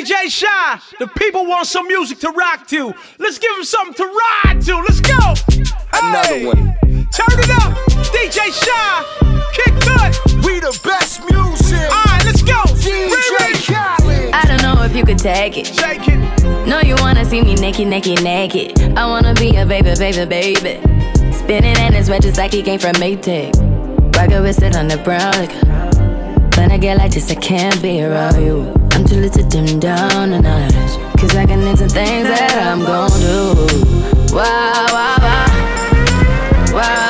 DJ Shy. The people want some music to rock to. Let's give them something to ride to. Let's go. Another one. Turn it up. DJ Shy. Kid Kut. We the best music. All right, let's go. DJ Remix. Khaled. I don't know if you could take it. Shake it. No, you wanna see me naked, naked, naked. I wanna be a baby, baby, baby. Spinning in his red just like he came from Maytag. Rocket with it on the brown. Like, when I get like this, I can't be around you. Too little to dim down the notch. Cause I can into things that I'm gon' do. Wow, wow. Wow, wow,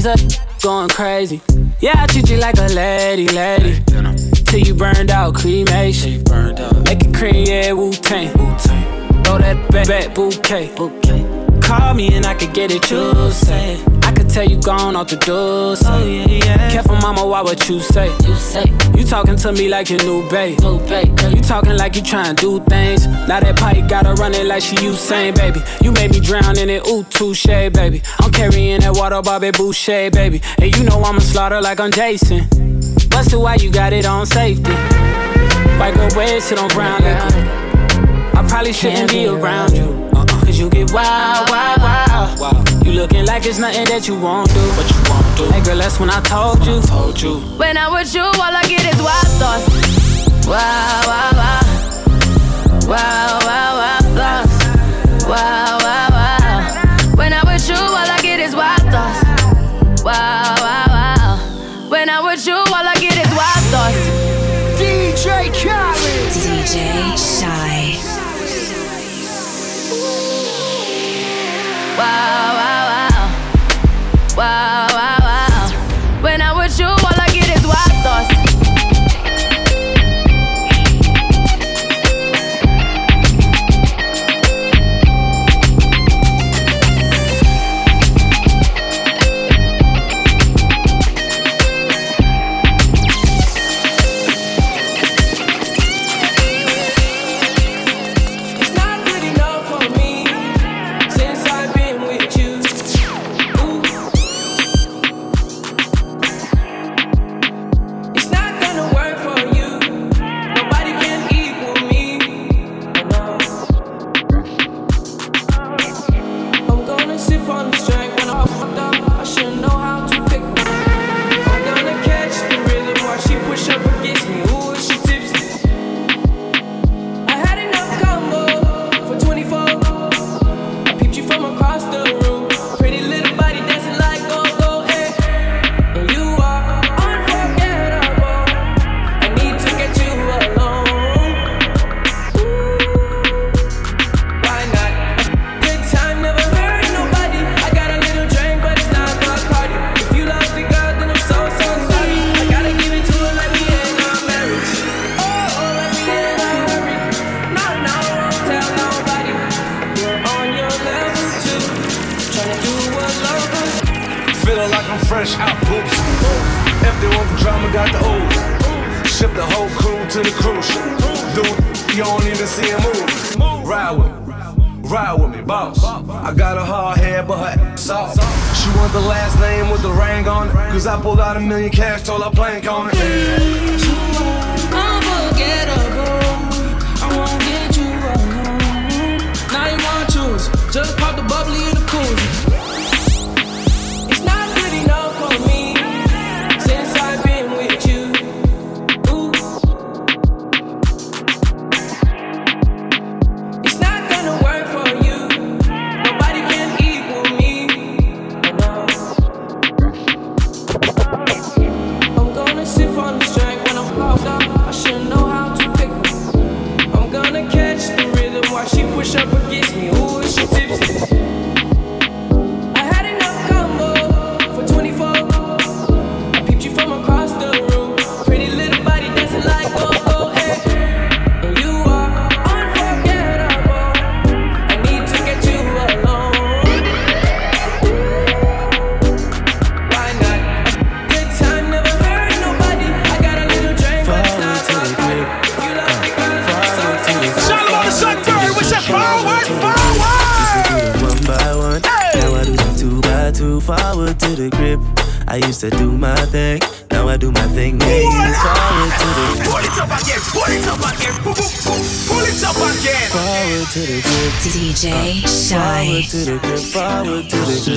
These up going crazy. Yeah, I treat you like a lady, lady. Till you burned out, cremation. Make it cream, yeah, Wu Tang. Throw that back, back bouquet. Call me and I could get it, you say. Tell you gone off the door. Say. Oh, yeah, yeah. Careful, mama, why what you say? You say. You talking to me like your new babe. New babe. You talking like you trying to do things. Now that pipe gotta run it like she Usain, baby. You made me drown in it, ooh, touche, baby. I'm carrying that water, Bobby Boucher, baby. And you know I'ma slaughter like I'm Jason. Busted why you got it on safety. White girl red, sit on brown liquor. I probably shouldn't be around you. Uh-uh. Cause you get wild, wild, wild. You looking like it's nothing that you won't do. What you won't do. Hey girl, that's when I told you. Told you. When I'm with you, all I get is wild thoughts. Wow, wow, wow. Wow, wow, wow, thoughts. Wow, wow, wow.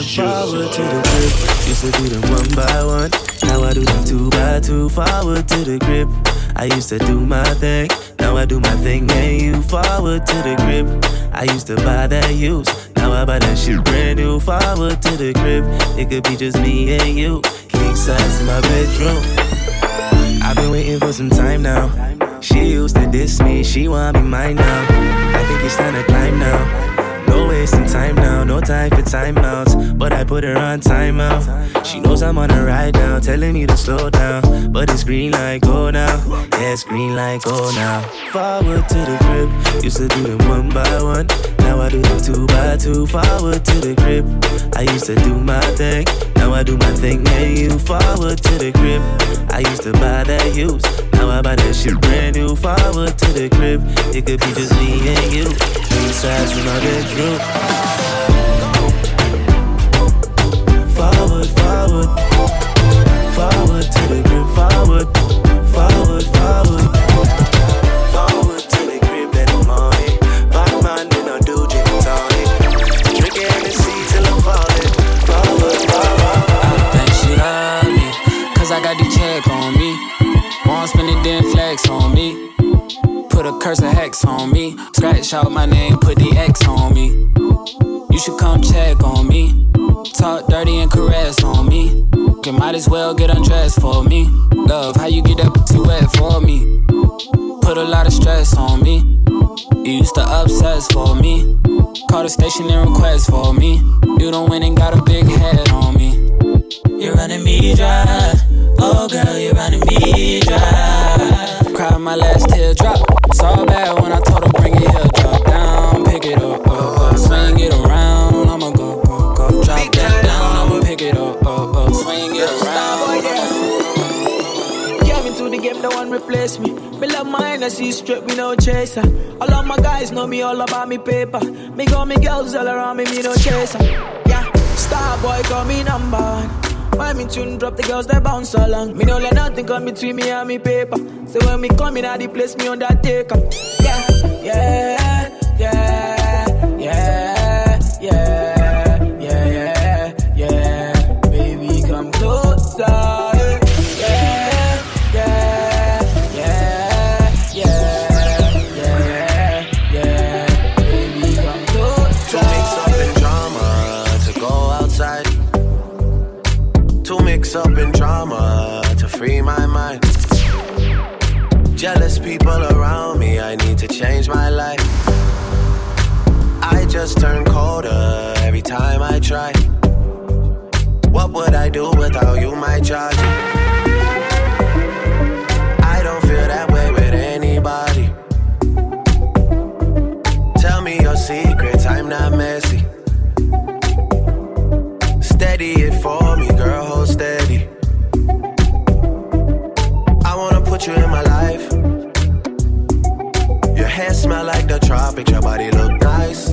Forward to the grip, forward to the grip. Used to do them one by one, now I do them two by two. Forward to the grip. I used to do my thing, now I do my thing. Hey, you forward to the grip. I used to buy that used, now I buy that shit brand new. Forward to the grip. It could be just me and you, king size in my bedroom. I've been waiting for some time now. She used to diss me, she want me mine now. I think it's time to climb now. No wasting time now, no time for timeouts. But I put her on timeout. She knows I'm on a ride now, telling me to slow down. But it's green light, oh, go now. Yeah, it's green light, oh, go now. Forward to the grip, used to do them one by one. Now I do them two by two. Forward to the grip, I used to do my thing. Now I do my thing, hey, you forward to the grip. I used to buy that used, now I buy that shit brand new. Forward to the grip, it could be just me and you. Three sides in my bedroom. Forward, forward, forward to the grip. Forward, forward, forward. To the the in a do. Drinking Hennessy till I'm falling. Forward, forward. I think she love I got the check on me. Won't spend flex on me. Put a curse of hex on me. Scratch out my name, put the X on me. You should come check on me. Talk dirty and caress on me. You might as well get undressed for me. Love, how you get that pussy wet for me? Put a lot of stress on me. You used to obsess for me. Call the station and request for me. You don't win and got a big head on me. You're running me dry. Oh, girl, you're running me dry. Cried my last teardrop. Saw bad when I told her bring it here. Drop down, pick it up, up, up. Swing it around. I'ma go, go, go. Drop that down. I'ma pick it up, up, up. Swing it around. Came into the game, no one replace me. Me love mine, I see straight, we no chaser. All of my guys know me all about me paper. Me got me girls all around me, me no chaser. Yeah, star boy call me number one. Why me tune drop the girls that bounce along? Me no let nothing come between me and me paper. So when me come in, I place me undertaker. Yeah, yeah, yeah, yeah, I need to change my life. I just turn colder every time I try. What would I do without you, my charge? Tropics, your body look nice.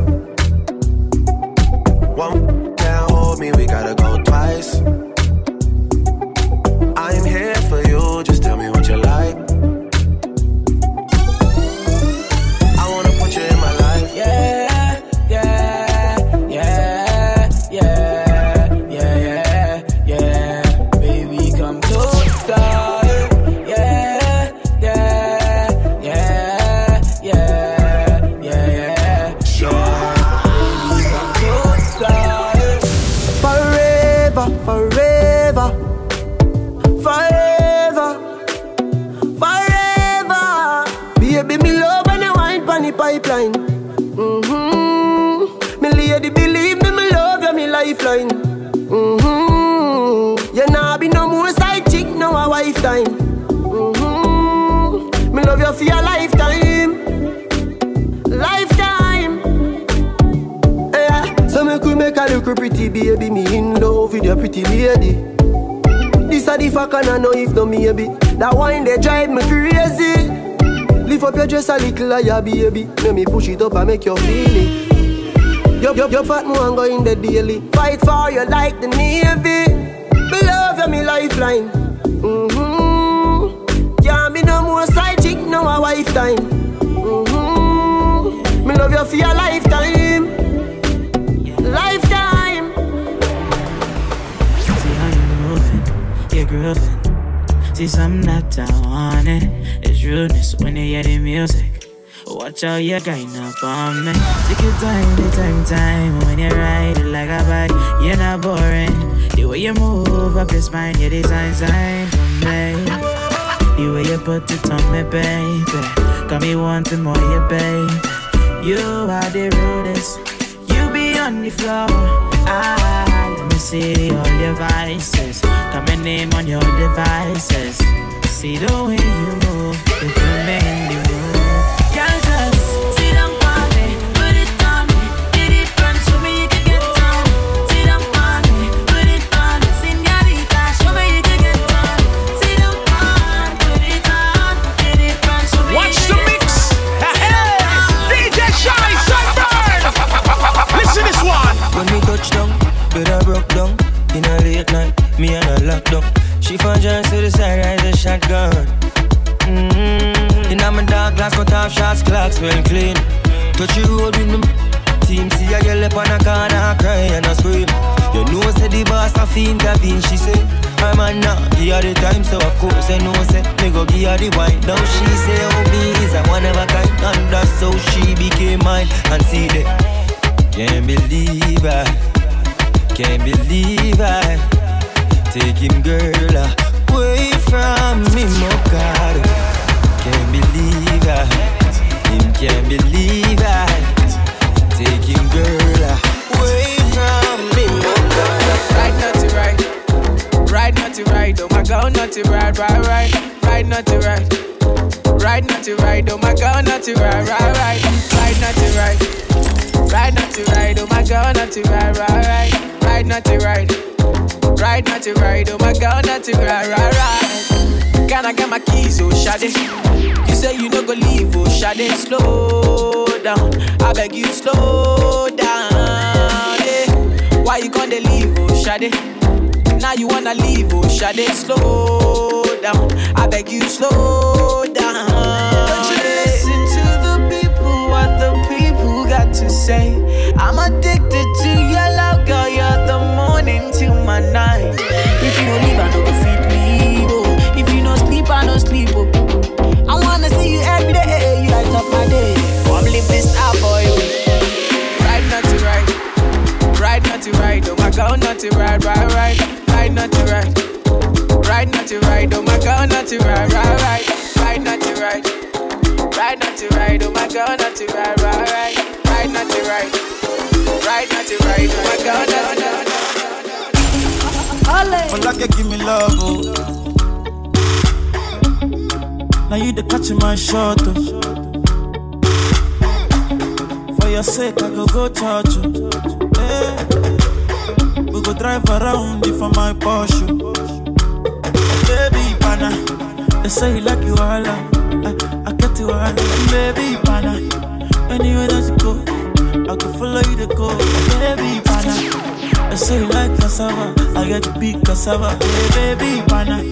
Little pretty baby, me in love with your pretty lady. This a the fuck and I know if no maybe That wine they drive me crazy Lift up your dress a little higher baby Let me push it up and make you feel it Your, your, your fat go in the daily Fight for you like the navy Me love you, me lifeline. Mm-hmm. Yeah, me no more side chick, no a wife time. Mm-hmm. Me love you for your. Lifetime. Grooving. See something that I want it. It's rudeness when you hear the music. Watch out, you're kind up on me. Take your time, the time, time. When you ride it like a bike, you're not boring. The way you move up your spine, you're design sign for me. The way you put it on me, baby. Got me wanting more, yeah, baby. You are the rudest. You be on the floor. Ah, let me see all your vices. Got my name on your devices. See the way you move, you put bed I broke down. In a late night, me and her locked down. She found just to the side, rise a shotgun. Mm-hmm. In my dark glass, cut off shots, clocks well clean. Touch the road with me. Team see a girl up on a corner, cry and a scream. You know, say the boss a fiend, intervene, she say. My man now, give her the time, so of course I know, say, me go give her the wine. Now she say, oh, me is a one of a kind, and that's how she became mine. And see that, can't believe I. Can't believe I take him, girl, away from me, God. Can't believe I, him can't believe I take him, girl, away from me, God. Right, not to right. Right, not to right. Oh my god, not to right, right, right. Right, to right. Right, to right. Oh my god, not to right, right, right. Right, not to right. Right, not to right. Oh my god, not to right, right, right. Right, not to ride. Ride, not to ride. Oh my god, not to ride, ride, right. Can I get my keys, oh Shade? You say you no go leave, oh Shade. Slow down, I beg you, slow down. Yeah. Why you gonna leave, oh Shade? Now you wanna leave, oh Shade. Slow down, I beg you, slow down. Don't you eh. listen to the people, what the people got to say. I'm addicted my night. If you don't leave, I don't go feed me. Oh. If you don't sleep, I don't sleep. Oh. I wanna see you every day. You light up my day. Come live this star boy. Right, not to right. Right, not to right. Oh my god, not to right, right, right. Right, not to right. Right, not to right. Oh my god, not to right, right, right. Right, not to right. Right, not to right. Oh my god, not to right, right, right. Right, not to right. Right, not to right. Oh my god, not to right. Ola can give me love, oh. Now you the catch my shot, oh. For your sake, I go go church, oh. Hey. We go drive around for my Porsche. Baby, pana, they say you like you all, I, I get you all, baby, pana. Anywhere that you go, I can follow you to go, baby. I say you like cassava, I get big cassava. Hey, baby, pana.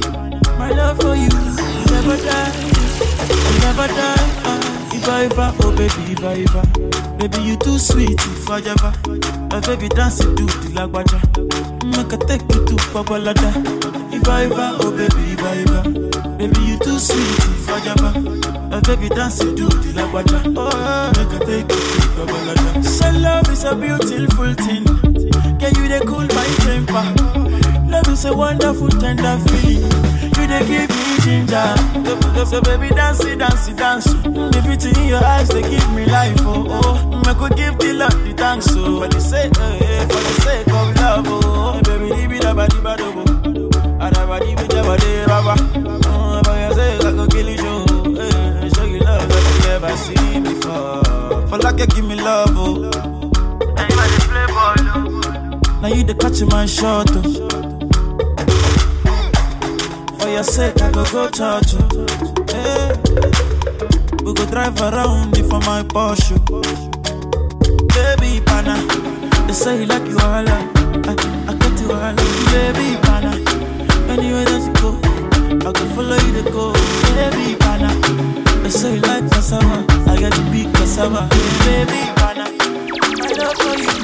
My love for you, will never die, will never die. Ah, if I ever, oh baby, if I ever, baby you too sweet, if I ever. My baby dance it to the lagwaja, make I take you to Babalada. If I ever, oh baby, if I ever, baby you too sweet, if I ever. My baby dance it to the lagwaja, oh make I take you to Babalada. So love is a beautiful thing. Can you they cool my temper? Love is a wonderful tender feeling. You they give me ginger. So, so baby dance it, dance it. The beauty in your eyes they give me life. Oh oh, I could give the love the thanks. So for the sake, eh, eh, for the sake of love. Oh, baby, leave it about the bad oh. Adabadi bi jabade baba. Oh, for your sake I go kill you. Eh, show you love that you never seen before. For like you give me love. Oh. Now you the catch my shot. For your sake, I go go church. Oh. Hey. We go drive around for my Porsche. Baby, pana, they say you like you all. I, I get you all. Baby, pana, Anywhere that you go, I can follow you to go. Baby, pana. They say you like cassava. I got to be cassava. Baby, pana. I love for you.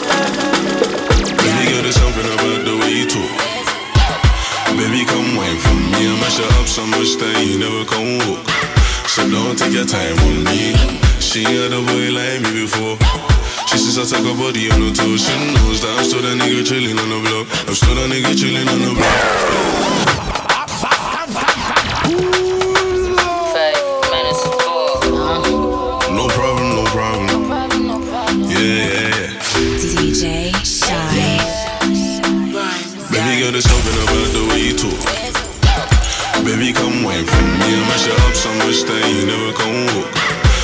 Baby girl, there's something about the way you talk. Baby, come for me. I up so much that you never come walk. So don't take your time on me. She had a boy like me before. She says I take her body on. She knows that I'm still that nigga chilling on the block. I'm still that nigga chilling on the block. No so much that you never come walk.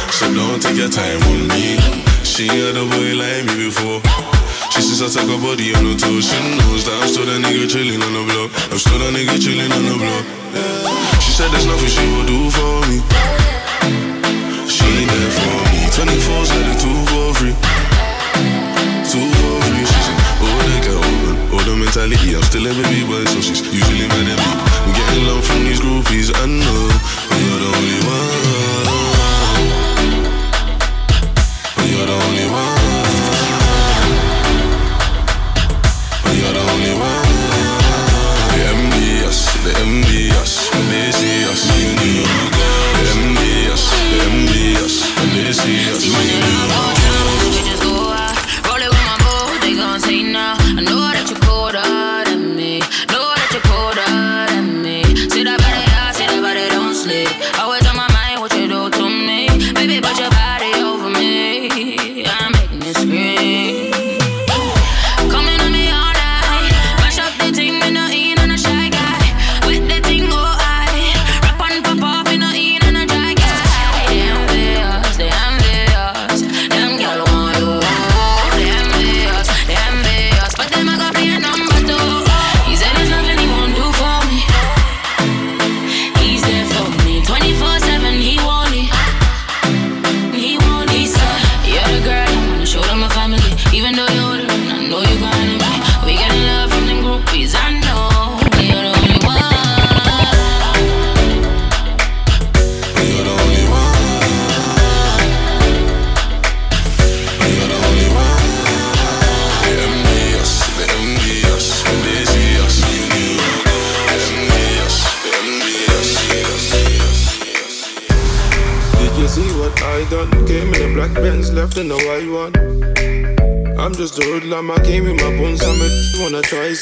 So don't take your time on me. She ain't had a boy like me before. She says I take her body on the toes. She knows that I'm still that nigga chilling on the block. I'm still that nigga chilling on the block. She said there's nothing she would do for me. She ain't there for me. 24 said it two for free. Two for free. Older mentality. I'm still a baby boy, so she's usually mad at me. I'm getting love from these groupies. I know, but you're the only one. But you're the only one.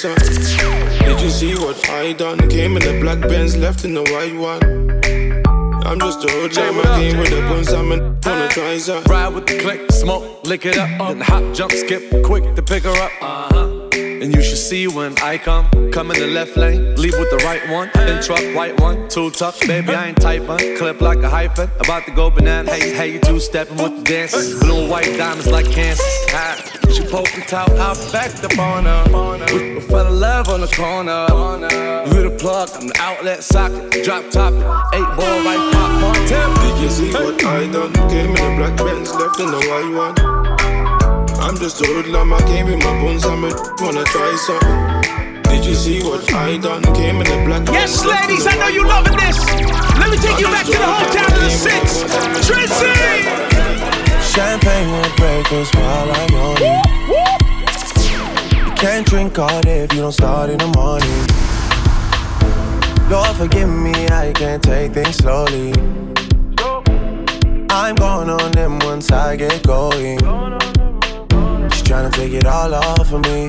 Wanna try some. Did you see what I done? Came in a black Benz, left in a white one. I'm just a hoodlum, I came with the bones, I'm a wanna try some. Ride with the click, smoke, lick it up, then hop, jump, skip, quick to pick her up. Uh-huh. And you should see when I come, come in the left lane, leave with the right one, then truck, right one, two tuck, baby I ain't typing, clip like a hyphen, about to go banana, hey, hey, you two stepping with the dances, blue and white diamonds like cancer. Ah, she poking top, I backed up on her, we, we fell in love on the corner. You the plug, I'm the outlet socket, drop top, eight ball right pop on. Did you see what I done? Came in a black Benz, left in the white one. I'm just a hoodlum, I came with my bones, I'm a wanna try some. Did you see what I done? Came in a black Yes, Benz, left in ladies, I know you one. loving this. Let me take you back to the hometown of the six. Trinity! Champagne will break us while I'm on it. You can't drink all day if you don't start in the morning. Lord, forgive me, I can't take things slowly. I'm going on them once I get going. To take it all off of me.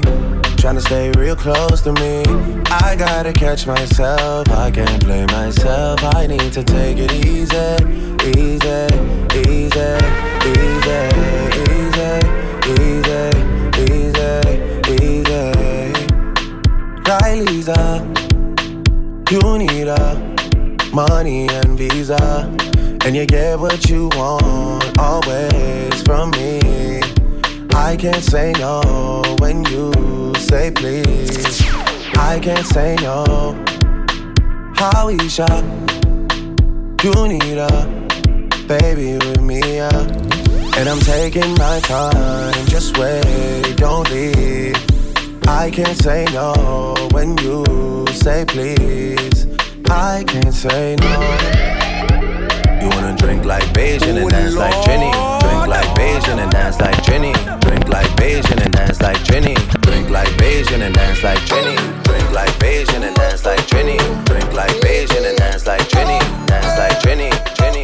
Trying to stay real close to me. I gotta catch myself. I can't blame myself. I need to take it easy, easy, easy, easy, easy, easy, easy, easy. Riley's up. You need a money and visa. And you get what you want always from me. I can't say no when you say please. I can't say no. How is ya? you need a baby with me, yeah. And I'm taking my time, just wait, don't leave. I can't say no when you say please. I can't say no. You wanna drink like Bajan and dance like Jenny. Bajan and dance like Trini. Drink like Bajan and dance like Trini. Drink like Bajan and dance like Trini. Drink like Bajan and dance like Trini. Drink like Bajan and dance like Trini. Dance like Trini. Trini.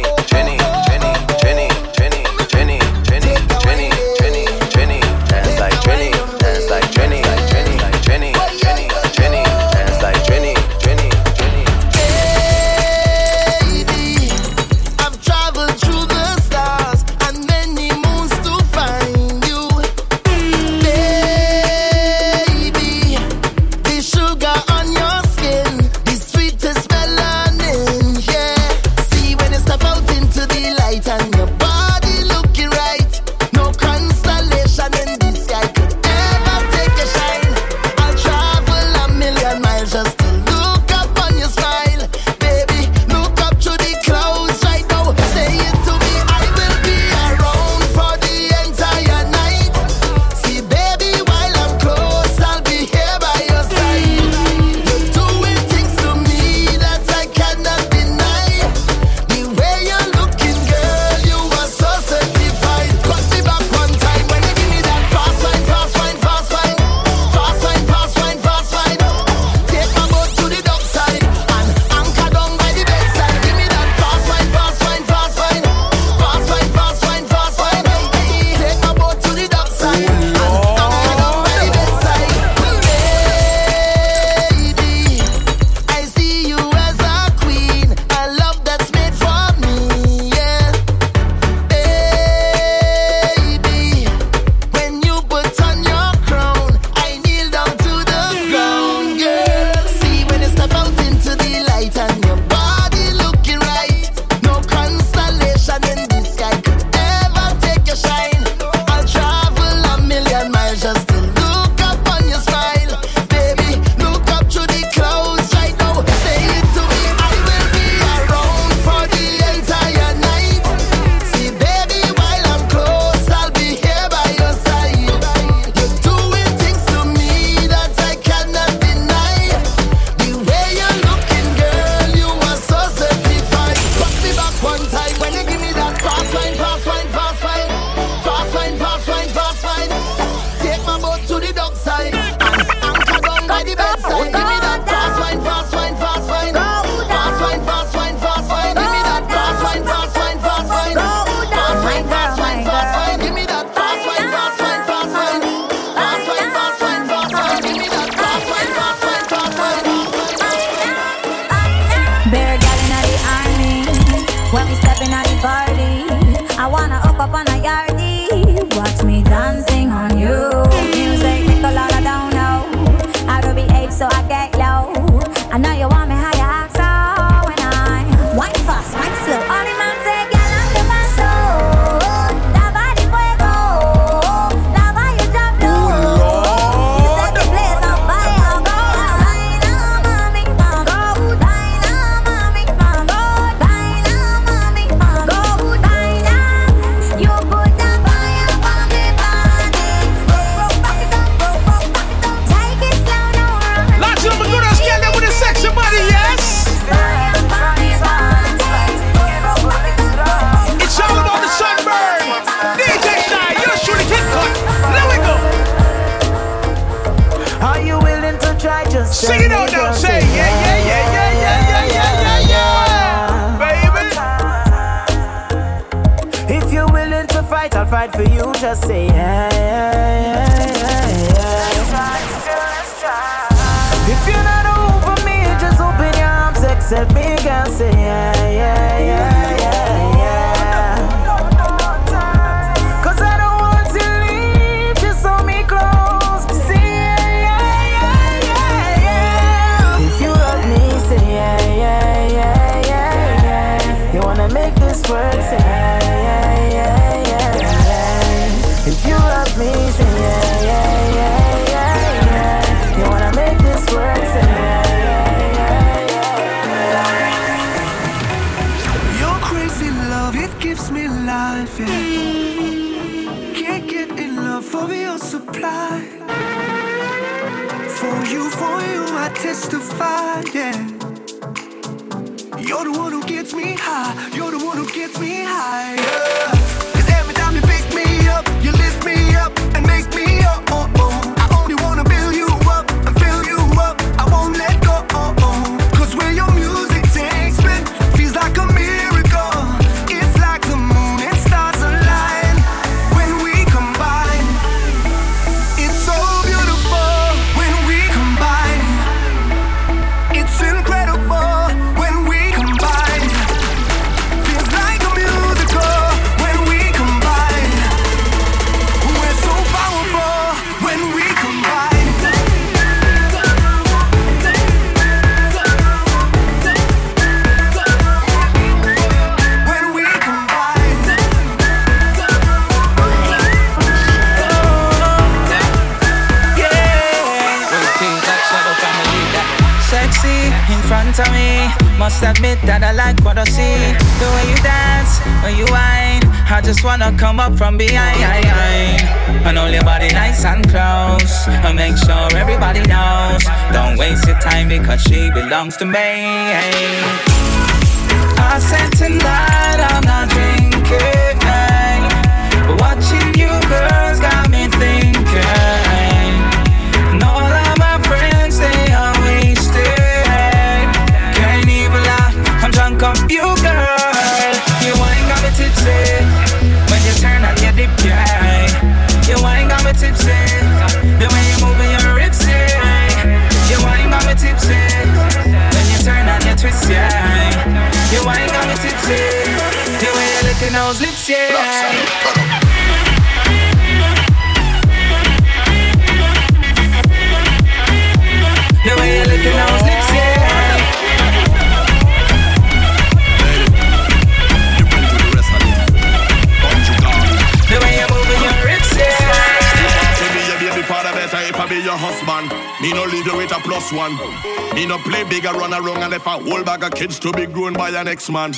I said tonight I'm not drinking. Watching you girls got me thinking. All of my friends, they are wasted. Can't even lie, I'm drunk you, girl. You ain't got me tipsy. When you turn dip, yeah. You ain't got me tipsy. The way you licking those lips, yeah. Plus one. Me no play bigger run around and left a whole bag of kids to be grown by an ex man.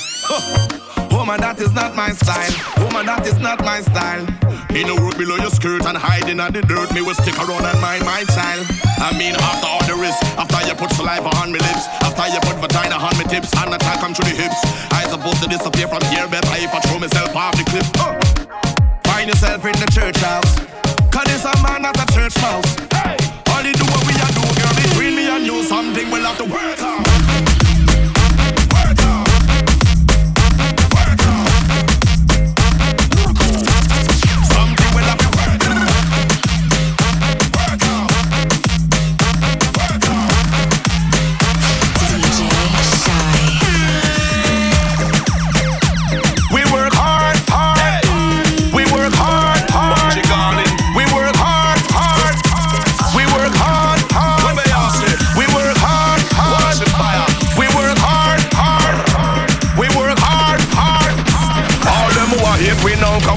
Woman, that is not my style. Woman, that is not my style. Me no work below your skirt and hiding at the dirt. Me will stick around and mind my child. I mean, after all the risk, after you put saliva on me lips, after you put vagina on me tips, and attack come through the hips. I supposed to disappear from here, better if I throw myself off the cliff. Find yourself in the church house. Cause this a man at a church house. You, something will have to work out.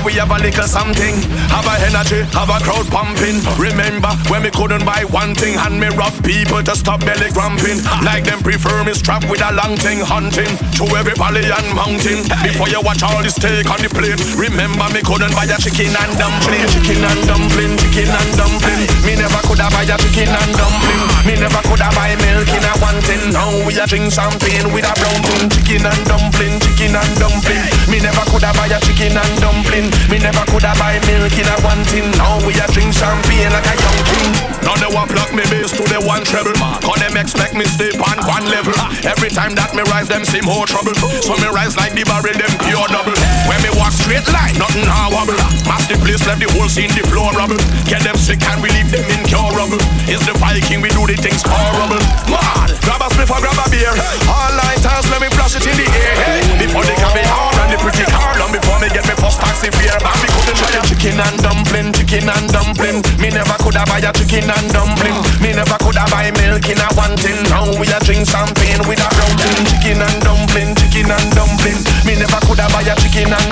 We have a little something. Have a energy, have a crowd pumping. Remember when we couldn't buy one thing and me rob people to stop belly cramping. Like them prefer me strap with a long thing hunting to every valley and mountain. Before you watch all this steak on the plate, remember me couldn't buy a chicken and dumpling. Chicken and dumpling, chicken and dumpling. Me never could have buy a chicken and dumpling. Me never could have buy milk in a one tin. Now we a drink champagne with a brown tin. Chicken and dumpling, chicken and dumpling. Me never could have buy a chicken and dumpling. Me never could have buy milk in a one tin. Now we a drink champagne like a young king. Now they want block me bass to the one treble. Cause them expect me stay on one level. Every time that me rise, them see more trouble. So me rise like the barrel, them pure double. When me walk straight line, nothing now wobble. Mass the place, left the whole scene deplorable. Get them sick and we leave them incurable. It's the Viking, we do the things horrible. Man, grab a spliff or grab a beer. All lighters, let me flash it in the air. Fare. Man, me couldn't try a chicken and dumpling, chicken and dumpling. Me never could have buy a chicken and dumpling. Me never could have buy milk in a one tin. Now we a drink champagne with a brown tin. Chicken and dumpling, chicken and dumpling. Me never could have buy a chicken and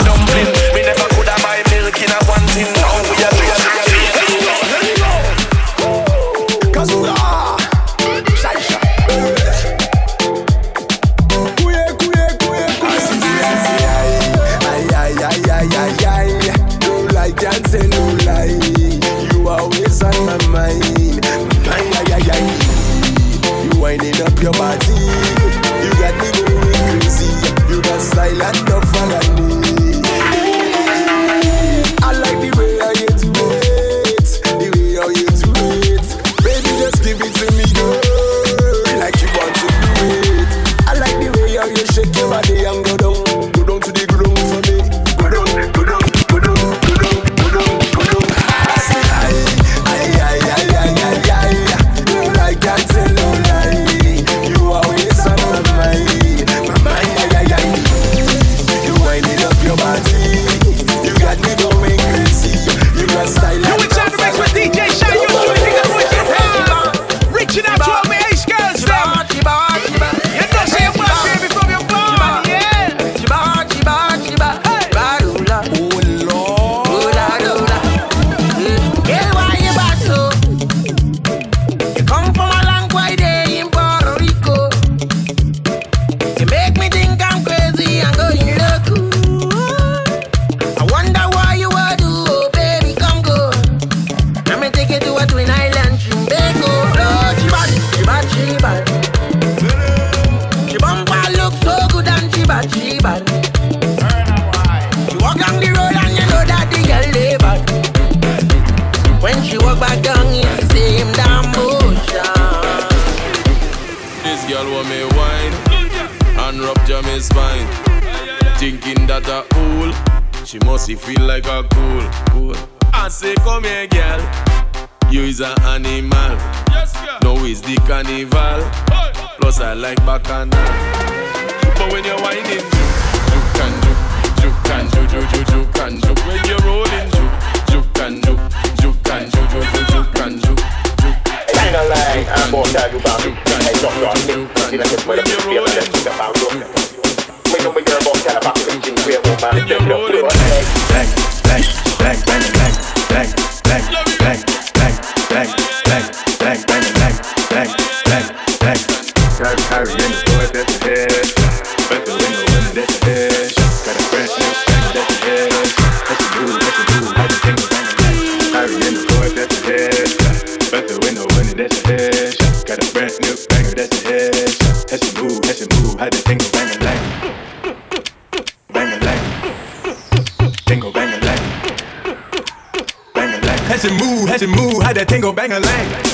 carnival. Plus I like bacchanal. But when you're whining, juke and juke, juke and juke, juke, juke, juke and juke. When you're rolling, juke, juke and juke, juke and juke, juke, juke, juke and juke. Kinda like I'm born to do about it. Hey, doctor, I'm thinking that it's my favorite. When you're born to do about it, it's your favorite. Bang, bang, bang, bang. Tingle bang a lang.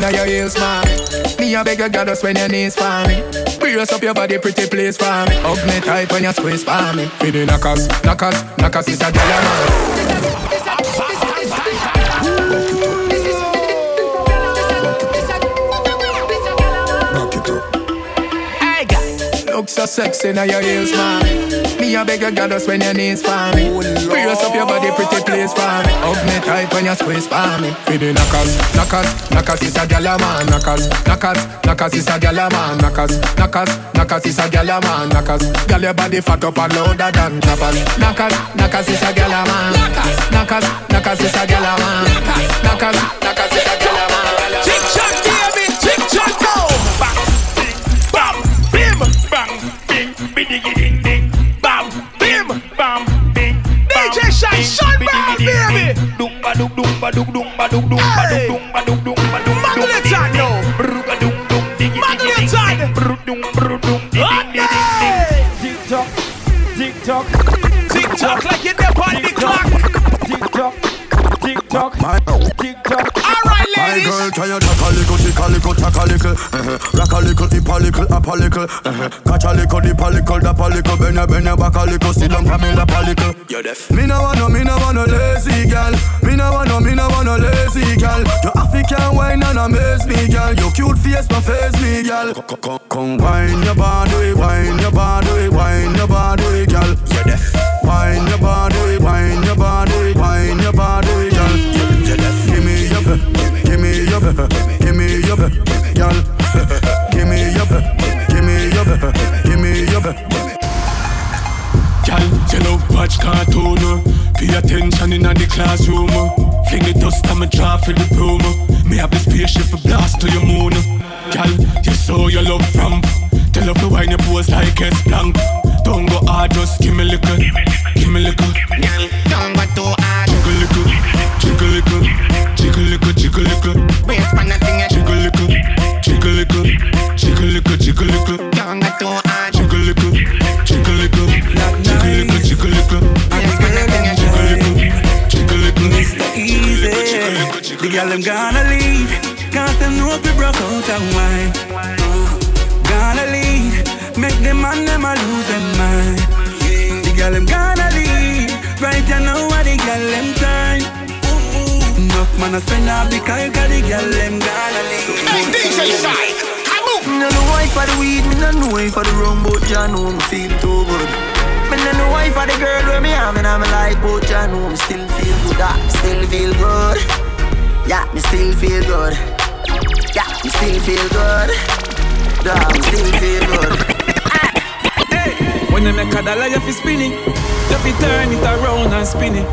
So sexy now your heels, man. Me a beg you, goddess when your knees for me. Brace up your body, pretty place for me. Hug me tight when you squeeze for me. Feed the knockers, knockers, knockers is a girl, man. Look so sexy now your heels, man. Me a beg you, goddess when your knees for me. Brace up your body, pretty place for me. Hug me tight when you squeeze for me. Feed the knockers, knockers, knockers is a gyal man. Knockers, knockers, knockers is a gyal man. Knockers, knockers, knockers is a gyal man. Knockers, gyal your body fat up and louder than choppers. Knockers, knockers is a gyal man. Knockers, knockers, is a gyal man. Knockers, knockers is a gyal man. Tick tock, baby, tick tock, go. badug dung badug dung badug dung badug girl, can you talk a little, tick a little, tack uh-huh. a little, rock a little, hip a little, up uh-huh. a little, catch a little, dip a little, dap a little, bend your bend your back a little, sit down, come in, lap a little. You're deaf. Me no want no, me no want no lazy girl. Me no want no, me no want no lazy girl. Your African wine and amaze me, girl. Your cute face my face me, girl. Come, come, wine your body, wine your body, wine your body, girl. You're deaf. Wine your body, wine your body, wine your body. give me your, y'all. Give me your, give me your, give me your. Girl, you love watch cartoon. Uh. Pay attention in the classroom. Uh. Fling the dust on my jaw in the room. Uh. Me have the spaceship blast to your moon. Girl, you saw your love from. Tell her to wine your pose like it's blank. Don't go hard, just give me liquor. Give me liquor. Girl, don't go too hard. For nothing. Jiggle liquor. Jiggle liquor. Jiggle. Jiggle liquor. Don't go too hard. Jiggle liquor. Jiggle liquor. Jiggle liquor. Jiggle liquor. Waste for nothing. Jiggle liquor. Jiggle liquor. Mr. Easy. The girl them gonna leave, cause them know we broke out and wine. Gonna leave, make them man them a lose them mind. The girl them gonna leave, right know what the girl them time. Enough man a spend off the the girl them gonna leave. Hey, DJ Shy, Me no know why for the weed, me no know why for the rum, but ya know me feel too good. Me no know why for the girl where me have and I'm like, but ya know me still feel good. Ah, still feel good. Yeah, me still feel good. Yeah, me still feel good. Yeah, me still feel good. When you make a dollar, you fi spin it. You fi turn it around and spin it.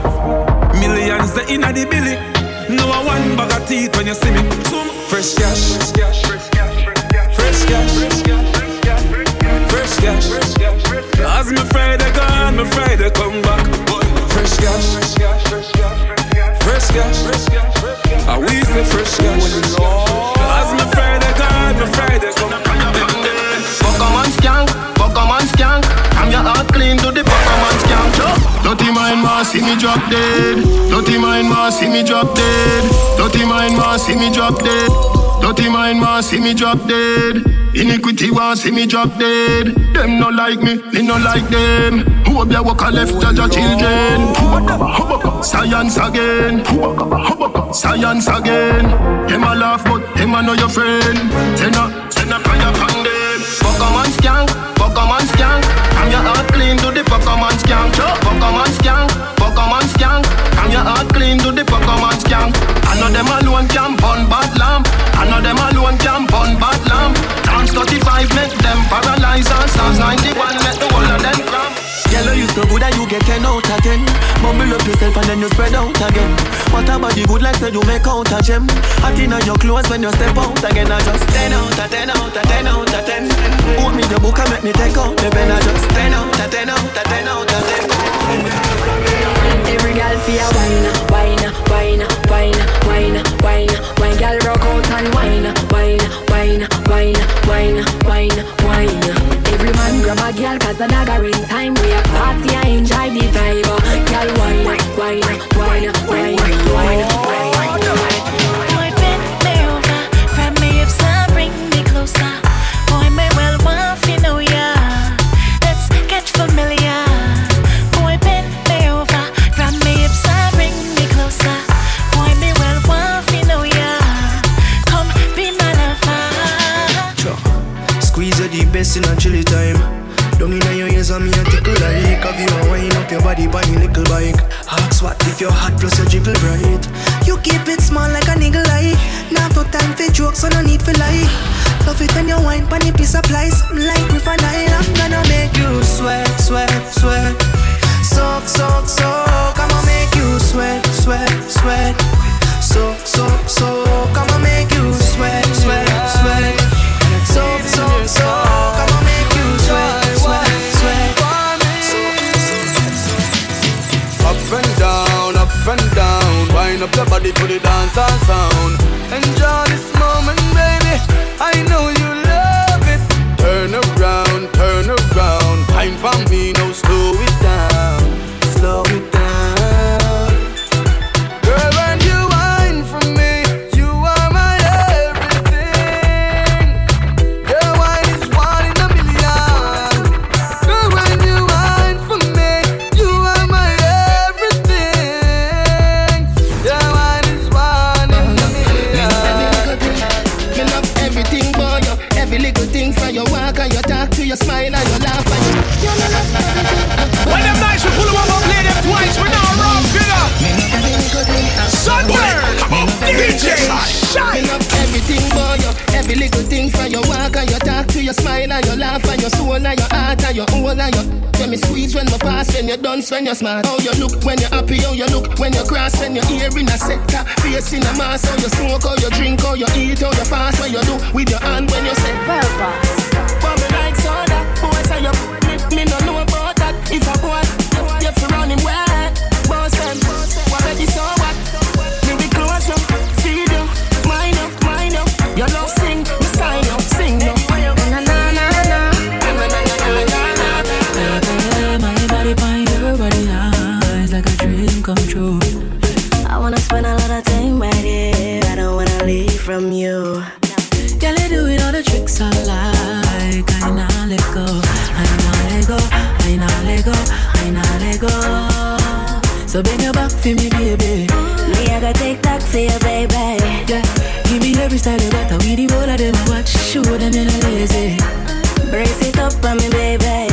Millions the inna the billy. No a one bag of teeth when you see me. Zoom. Fresh gas, fresh cash. Fresh cash. Fresh cash. As me Friday gone, me Friday come back. Fresh cash. Fresh cash. I we say fresh cash. As me Friday gone, me Friday come back. Pokemon skank, Pokemon skank. I'm your heart clean to the Pokemon skank. Dirty mind ma see me drop dead. Dirty mind ma see me drop dead. Dirty mind ma see me drop dead. Dirty mind ma see me drop dead. Iniquity wa see me drop dead. Them no like me, me no like them. Who up your walk a left judge your children? Science again. Science again. Them a laugh but them a know your friend. Send a a fire skank, Pokemon skank. I'm your heart clean to the Pokemon skank. Pokemon skank, Pokemon skank. I'm your heart clean to the Pokemon skank. I know them alone can burn bad lamp. I know them alone can burn bad lamp. Dance 35 make them paralyze and Psalms 91 let the whole of them cramp. Yellow you so good that you get 10 out of 10 Mumble up yourself and then you spread out again. What about the good like say you make out a gem. Hot in your clothes when you step out again I just 10 out of 10 out of 10 out of 10 Hold me the book and make me take out the pen I just 10 out of 10 out of 10 out of 10 Girl feel wine, wine, wine, wine, wine, wine, wine. Girl rock out and wine, wine, wine, wine, wine, wine, wine. Every man grab a girl 'cause the dagger in time. We a party, I enjoy the vibe. Girl wine, wine, wine, wine, wine, wine. Give me every style you. We the of them watch, show them you're not lazy. Brace it up on me, baby.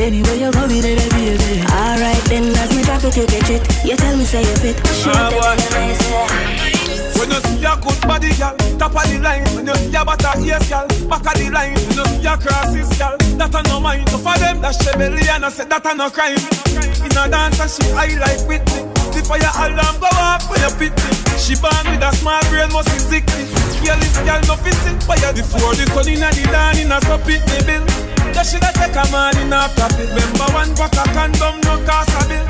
Anyway you go, me there, baby. Alright then, as me drop it, you catch it. You tell me say you fit. Show Ah, them the race. When you see a good body, girl, top of the line. When you see a butter ears, girl, back of the line. When you see a crosses, girl, that a no mind. So for them, that she belly and I said that a no crime. In a dance and she high like Whitney. The fire alarm go off when you pit me. She born with a small brain, must be sickly. Fearless girl, no fitting. Fire before the sun in a the dawn in a so pit me bill. You shoulda take a man in a profit. Remember one pack of condom, no cost a bill.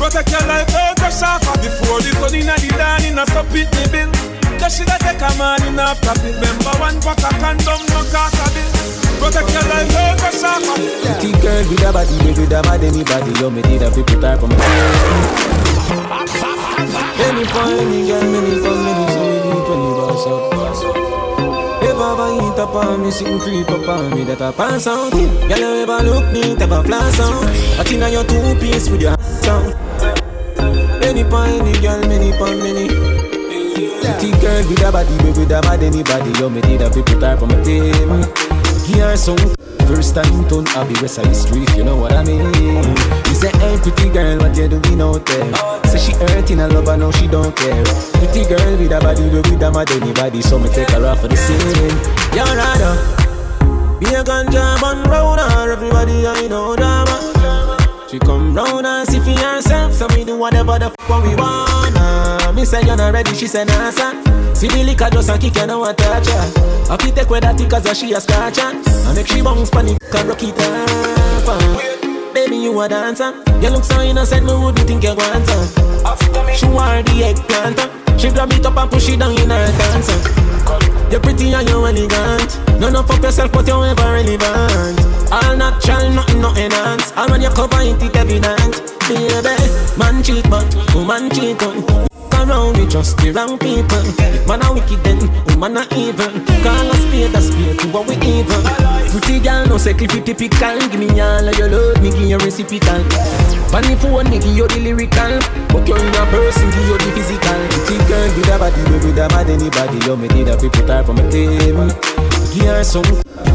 Protect your life, crash off Before the sun in a the dawn in a so pit me bill You shoulda take a man in a profit Remember one pack of condom, no cost a bill Pretty girl with a body, baby, with a mad anybody. You me need a people type of Many for any girl, many for many, so you boss up. Up on me, sitting creep up on me, that I pass out. Girl, you ever look neat, ever flash out. I think your two piece with your ass out. Many for any girl, many for many. Pretty girl with a body, baby, with a mad anybody. You me need a people type of my team. Here some First time turn Abbey West Side Street, you know what I mean? You say, hey, pretty girl, what you doing out there? Say she hurting and love her, now she don't care. Pretty girl with a body, we with a mad anybody, so me take her off for the scene. You're rather be a ganja man round her, everybody I know drama. She come round and see for herself, so me do whatever the fuck we wanna. Me say you're not ready, she say nah, son. See the liquor just a kick, you know what touch her. I fit take with that cause she a scratch her. I make she bounce panic and rock it up. uh. Baby, you a dancer. You look so innocent, me wouldn't think you want her. She want the eggplant. uh. She grab it up and push it down in her dancer. You're pretty and you're elegant. None of up yourself, but you're ever relevant. All natural, nothing, no enhance. All when you cover it, it evident. Baby, man cheat, but woman cheat on. Around we just the wrong people. If man a wicked, then woman a evil. Call a spade a spade to what we evil. Pretty girl, no say clip it typical. Give me all of your love, me give you reciprocal. Funny phone, me give you the lyrical. But you're in a person, give you the physical. Pretty girl with a body, with a mad anybody. You me need a people type from a team. Give her some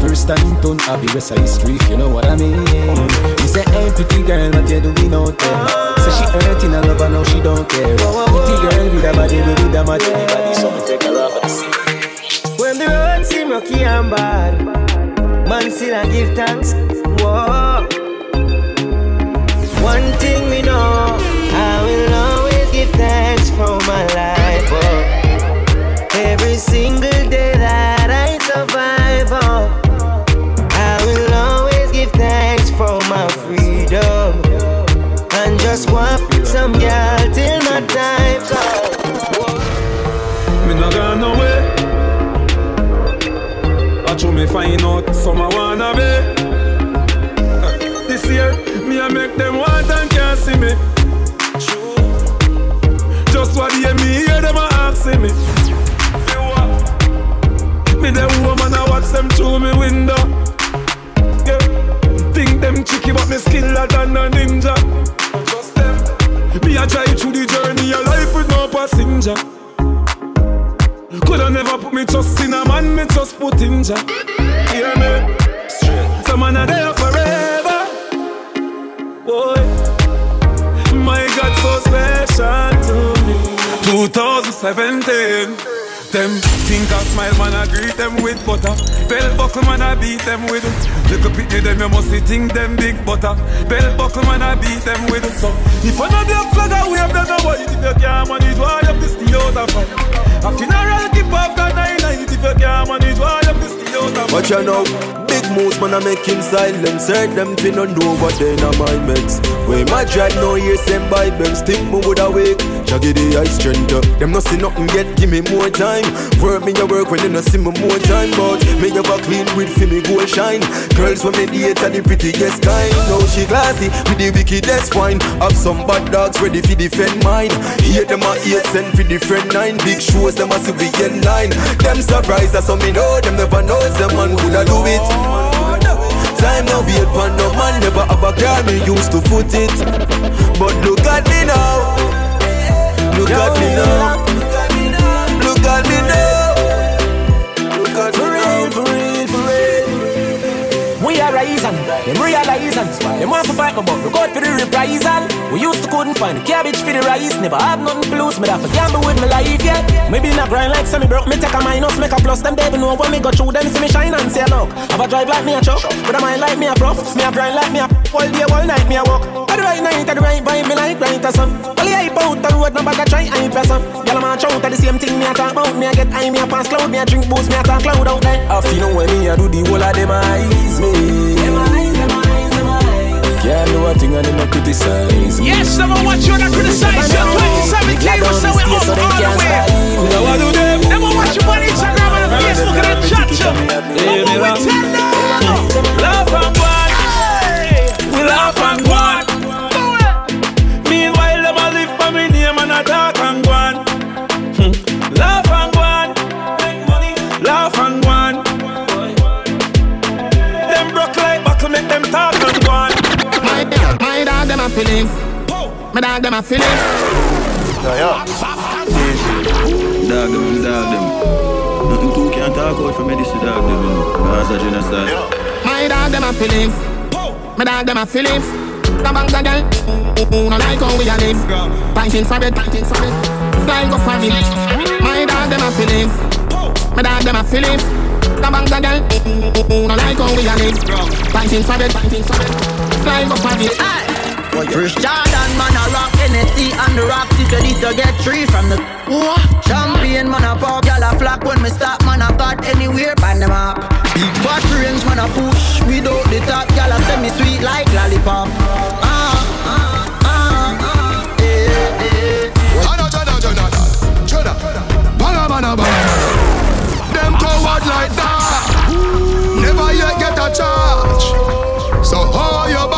First time turn Abbey West Side Street, you know what I mean? You say, hey, pretty girl, what you doing out there? Say she hurting a lover, now she don't care. Pretty girl with a body, we with a mad anybody, so me take her off of the scene. When the road seem rocky and bad, man still I give thanks. Me find out some I wanna be This year, me I make them want and can't see me True. Just what they me hear them a asking me? Me the woman I watch them through me window yeah. Think them tricky but me skiller than a ninja Just them Me I drive through the journey of life with no passenger Coulda never put me trust in a man, me just put in Jah. Hear me? Straight. Some man are there forever. Boy, my God so special to me. 2017, Them think I smile, man, I greet them with butter. Bell buckle, man, I beat them with. It. Look Little pity them, you must think them big butter. Bell buckle, man, I beat them with. So if the flag, I wave them no white. If you can't manage, why you be stay out of? A funeral keep off the nine night. If you can't manage, why you be But you know, big moves man I make him silent. Hurt them fi no know what they na my meds When my dread no hear same Bibles Think me woulda wake. Shaggy the ice strength uh. Them no see nothing yet, give me more time. Work me a work when they no see me more time But me a clean with fi me go shine. Girls when me date are the prettiest kind. Now she classy with the wickedest wine. Have some bad dogs ready fi defend mine. Hate them a hate send fi different nine. Big shows them a civilian line. Them surprised as some me know Them never know some man coulda do it. Time now wait for no man Never have a car me used to foot it. But look at me now. Look at me now. Look at me now. Look at me now We are rising, them realizing. Them want to fight me but look out for the reprisal. We used to couldn't find the cabbage for the rice. Never have nothing to lose, me have to gamble with my life, yeah. Maybe not grind like semi broke, me take a minus Make a plus, them devil know when me go through Them see me shine and say look Have a drive like me a truck, but a mind like me a prof. Me a grind like me a all day, all night me a walk. At the right night, at the right vibe, me like right or some Only hype out the road, no bag try some Y'all man shout at the same thing me a talk about Me a get high, me a pass cloud, me a drink booze, me a talk cloud out there I feel when me a do the whole of them eyes me Them eyes, them eyes, them eyes Can't do a thing and them no criticize me Yes, never watch you and criticize you. 27 kilos, so we're up all the way. Now what do them? Never watch you on Instagram and Facebook and chat you. Hey, me But what we love- tell them? Laugh and one. We laugh and one. Dog, them a feeling. My dog, them a feeling. Dog them, dog them. Nothing too can talk out for me, this dog them, you know. Cause a genocide. My dog, them a feeling. My dog, them a feeling. The bank the girl. Who no like how we a live. Pinting for it, pinting for it. Flying go for me. My dog, them a feeling. My dog, them a feeling. The bank the girl. Who no like how we a live. Pinting for it, pinting for it. Flying go for me. First Jordan, man, a rock Hennessy and the rock If you need to get three from the Champion, man, a pop Y'all a flock when me stop, man, I got anywhere Ban them up Big fat range, man, a push Without the top, y'all a send me sweet like lollipop Ah, ah, ah, ah Eh, eh Anna, Jana, Jana, Jana, Banga, banga, banga. Them coward like that. Never yet get a charge. So hold your back.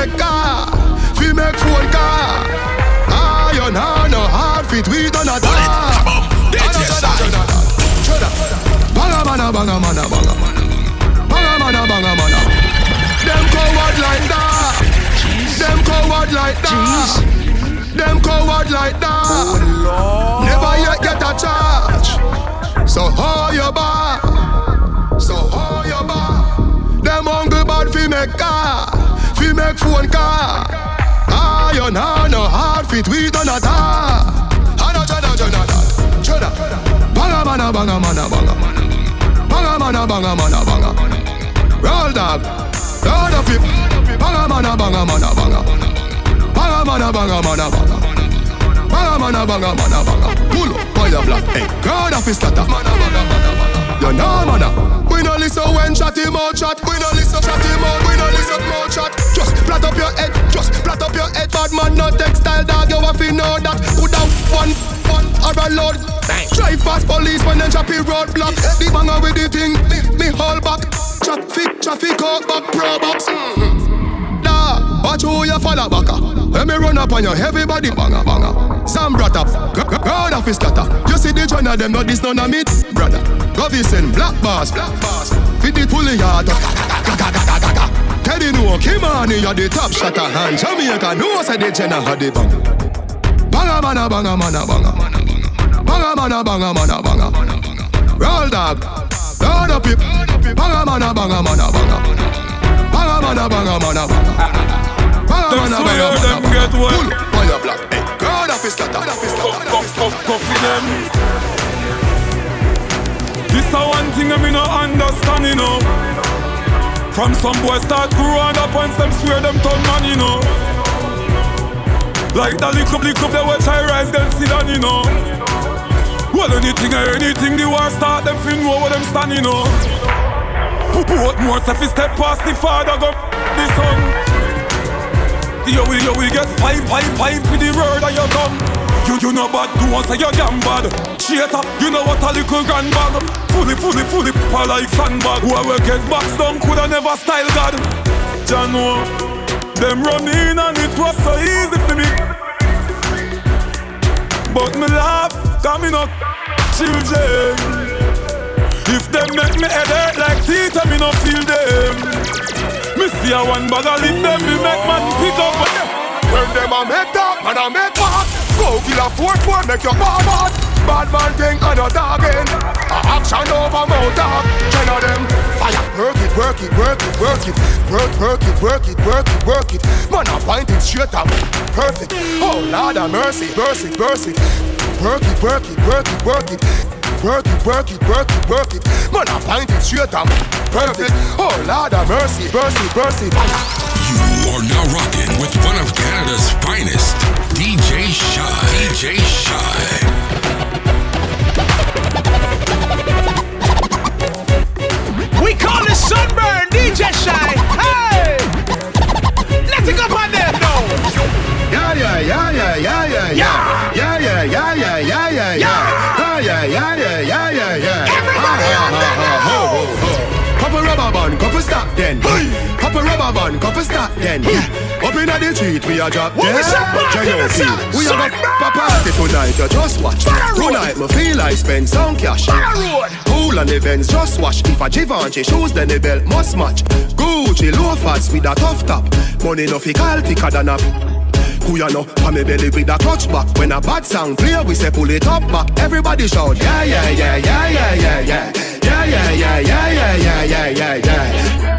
Make car, fi make phone car. Iron hand no hard fit we done a talk. Banga, banga, banga, banga, banga. Banga, banga, banga, banga. Them coward like that. Them coward like that. Them coward like that. Never yet get a charge. So hold your back. Make phone car. Iron hand no hard fit we done a ta. Hana jana jana jana. Banga mana banga mana banga. Banga mana banga mana banga. Roll dog. Roll up it. Banga mana banga mana banga. Banga mana banga mana banga. Banga mana banga mana banga. Pull up fire black. Hey, God of his scatter. Mana banga mana banga. You know mana. We no listen when chat him out chat. We no listen chat him out. We no listen more chat. Traffic, out back pro box. Da, watch who you follow baka. When me run up on you, everybody banga banga. Sam up, God of his scatter. You see the joint of them, not this none of me, brother. Govison, black boss, black boss. Fit the pulley yard. Teddy no, Kimani, you're the top shotter. And Jamaica no, say the Jenna had the bang. Banga mana banga mana banga. Banga mana banga mana banga. Roll dog, load up it. Banga mana banga mana banga. Banga mana banga mana banga. Banga mana swear banga them mana get banga. Pull fire black. Hey, God of fi scatter, me da fi scatter, me da fi scatter. Coffee them. This a one thing I me no understand, you know. From some boys start growing up and them swear them turn man, you know. Like the little little they watch I rise them sit down, you know. Well anything or anything the war start them fin know where them stand, you know. What more if step past the father go the son. Yo we yo we get five five five with the word of your gun. You you know bad do one say you damn bad. Cheater, uh, you know what a little grand bag. Fully fully fully pa like sandbag. Whoever get boxed down coulda never style God. Jah know them run in and it was so easy for me. But me laugh, coming up children. If them make me head hurt like teeth, I me no feel them. Me see a one bag of lip, them me make man pick up. When them a make that, and a make bad. Go kill a four four, make your bar bad Bad man thing and a dogging A action over mouth dog. Ten of them fire. Work it, work it, work it, work it. Work, work it, work it, work it, work it. Man a point it straight up. Perfect. Oh Lord of mercy, mercy, mercy. Work it, work it, work it, work it Work it, work it, work it, work it Man a point it straight up Perfect Oh Lord of mercy, mercy, mercy You are now rocking with one of Canada's finest, DJ Shy. DJ Shy. We call it sunburn, DJ Shy. Hey! Let's go on them now. Yeah, yeah, yeah, yeah, yeah, yeah, yeah. Yeah, yeah, yeah, yeah, yeah, yeah, yeah. Yeah, yeah, yeah, yeah, yeah, then. Hop a rubber band, cop start stock then. Up in the street, we are drop then. J.O.P. We are gonna pop party tonight, you just watch. Tonight, me feel like spend some cash. Cool and events, just watch. If a Givenchy shoes, then the belt must match. Gucci loafers with a tough top. Money no fi call thicker than a who you know From me belly with a clutch back When a bad song play We say pull it up back Everybody shout Yeah, yeah, yeah, yeah, yeah, yeah, yeah Yeah, yeah, yeah, yeah, yeah, yeah, yeah, yeah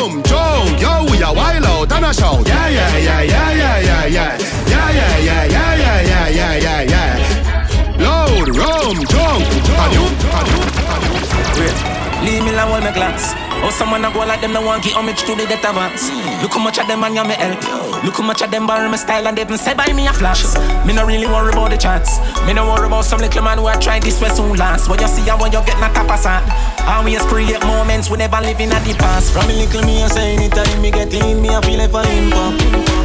yeah. Loud, yo, we a wild out and a shout, yeah, yeah, yeah, yeah, yeah, yeah, yeah, yeah, yeah, yeah, yeah, yeah, yeah, yeah, yeah, yeah. Loud, rum, junk, and you, and you, and you. Wait. Leave me alone, my glass. Oh, someone a go like them, no want give homage to the death of us. Look how much of them and you me help. Look how much of them borrow my style and they even say buy me a flash. Me no really worry about the chats. Me no worry about some little man who a try this way soon last. What you see and when you get not tap aside. Always create moments we never live in at the past. From a little me, I say anytime me get in, me I feel like a impact.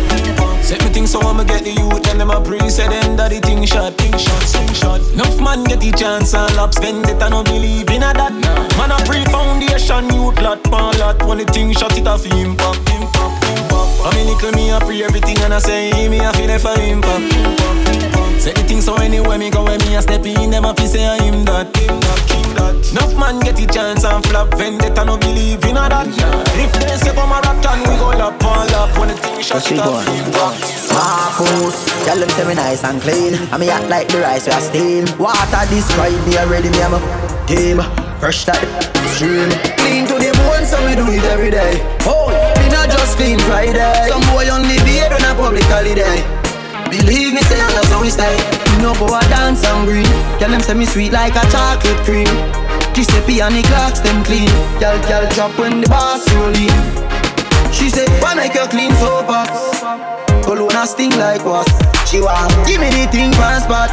Set me things so I'ma get the youth and them a pre say them that the thing shot, thing shot, swing shot. Enough man get the chance and lap spend it, I don't believe in a that. Man a pre foundation, youth lot, pan lot. When the thing shot, it fi impact, impact, impact. I mean, little me a pre everything and I say me a feel for impact, impact. Say the thing so anywhere me go, when me a step in, them a fi say I him that, him that, him that. Enough man get the chance and flap vendetta, no believe in a that. If they say come a rap, then we go lap, pan lap. When the thing shot, it a fi impact. Marcus, tell them say me nice and clean. And me act like the rice we are steam. Water describe me already, me I'm a team. Fresh that stream. Clean to the bone, so we do it every day. Oh, me not just clean Friday. Some boy only beard on a public holiday. Believe me, say love how we stay. No go a dance and green. Tell them say me sweet like a chocolate cream. Giuseppe and the clocks them clean. Girl, girl drop when the bass roll in. She say, why make you clean so box? Cologne a sting like what? She want give me the thing from spot.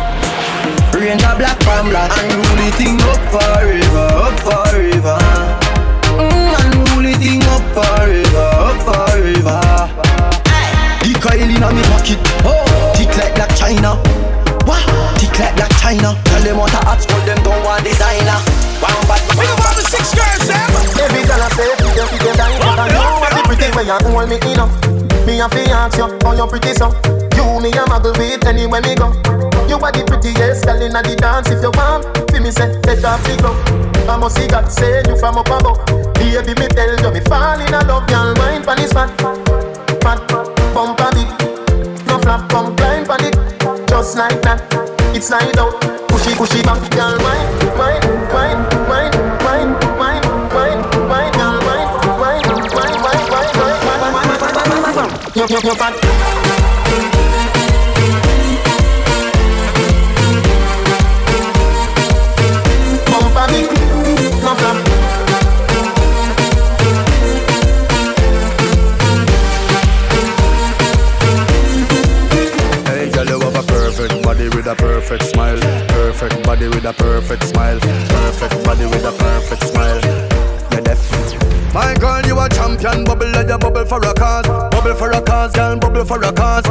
Range a black from black and rule the thing up forever, up forever. Mm, and rule the thing up forever, up forever. The Kyle inna me pocket, oh, tick like Blac Chyna. What? Tick like Blac Chyna. Tell them what a hot school, them don't want designer. One bad. We don't want the six girls, them. Every girl I say, feed them, feed them, down, down, you are the pretty when you hold me in up. Me a fi ask you, how you pretty so? You me a muggle with anywhere me go. You are the prettiest girl inna the dance. If you want, fi me say, take off the glove. I must see God send you from up above. Baby, me tell you, me fall in love, It's slide out, pushy, pushy back, mind, y'all mind, mind, mind, mind, mind, mind, mind, mind, mind, mind, mind, mind. You, you, you bad. For a cause.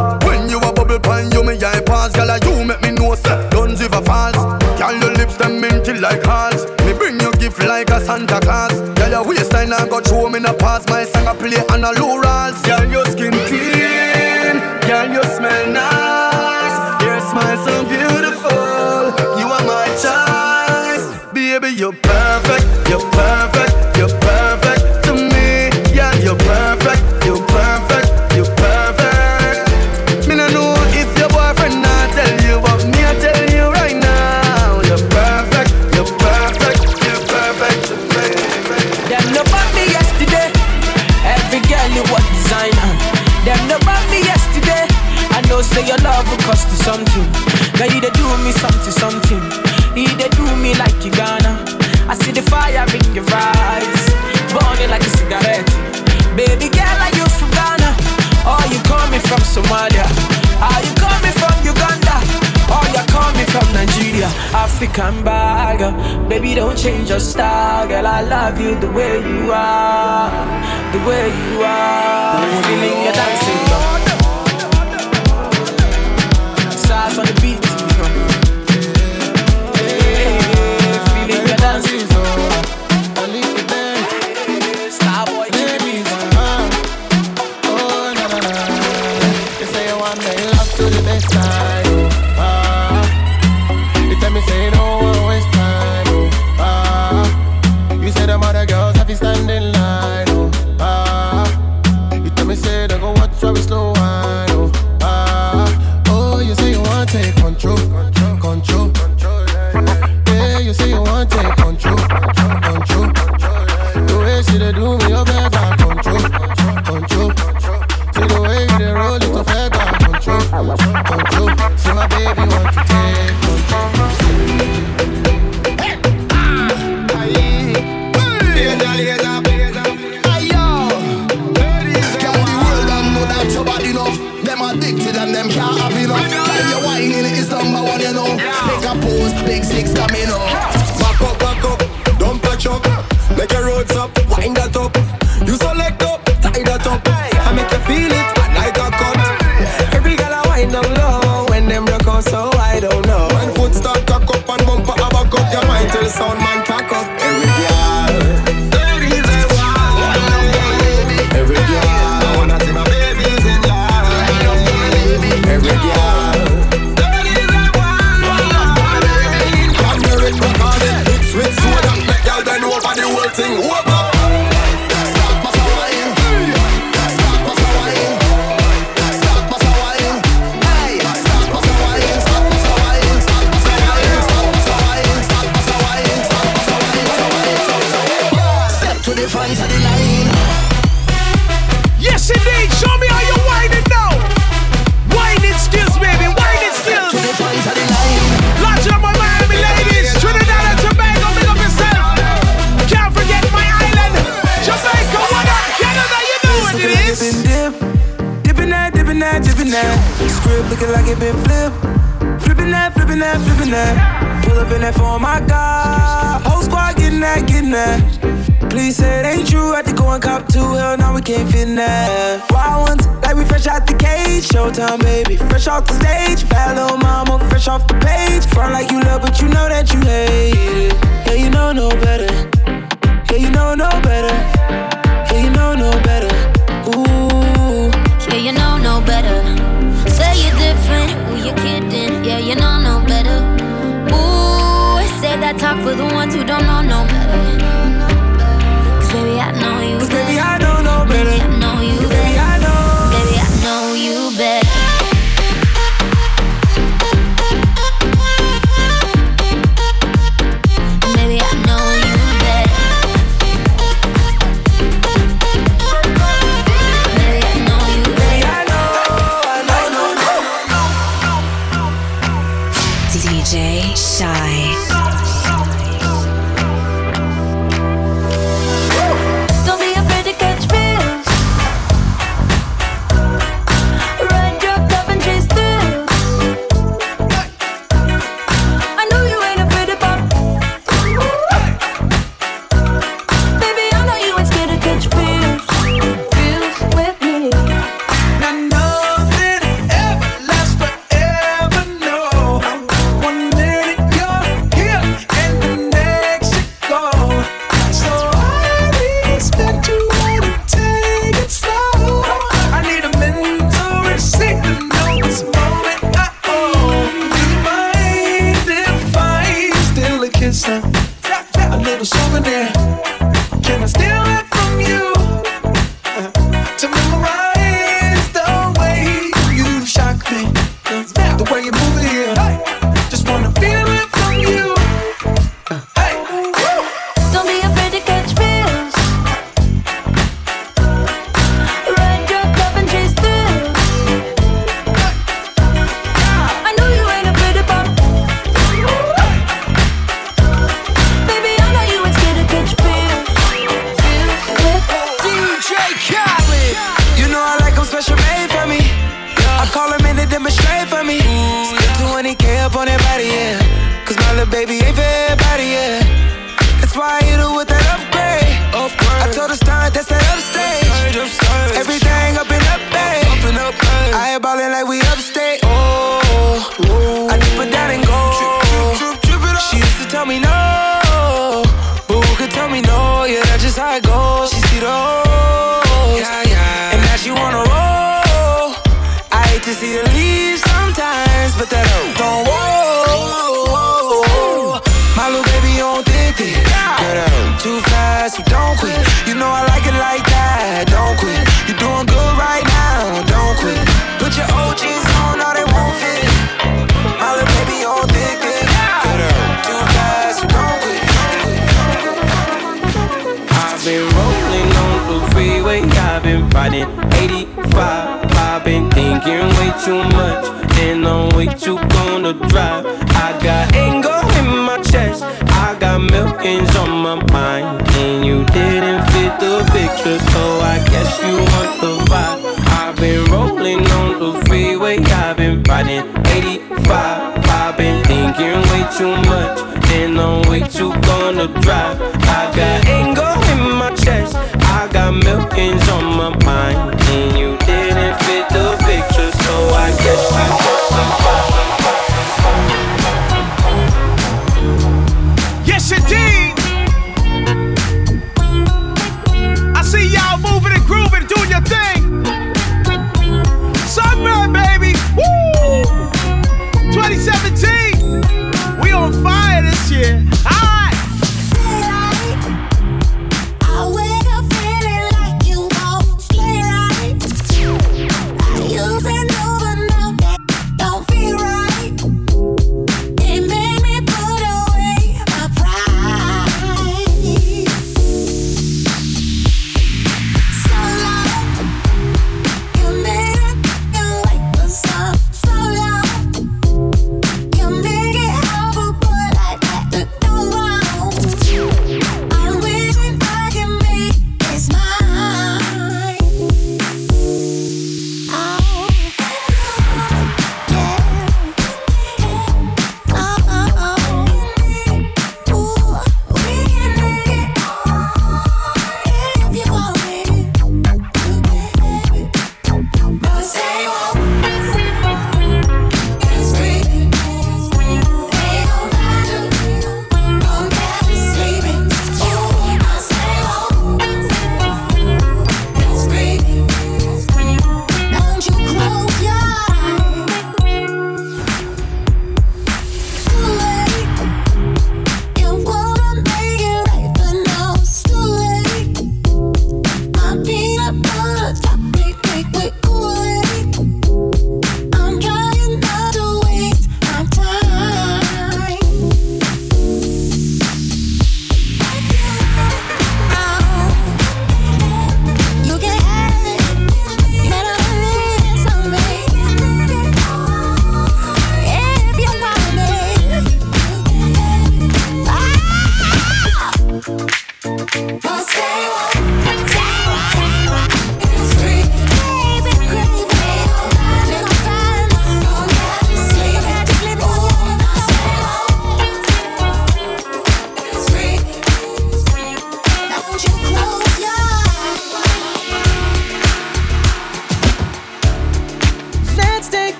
Way too gonna drive. I got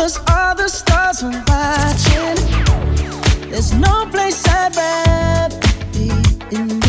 us all the stars are watching. There's no place I'd rather be in.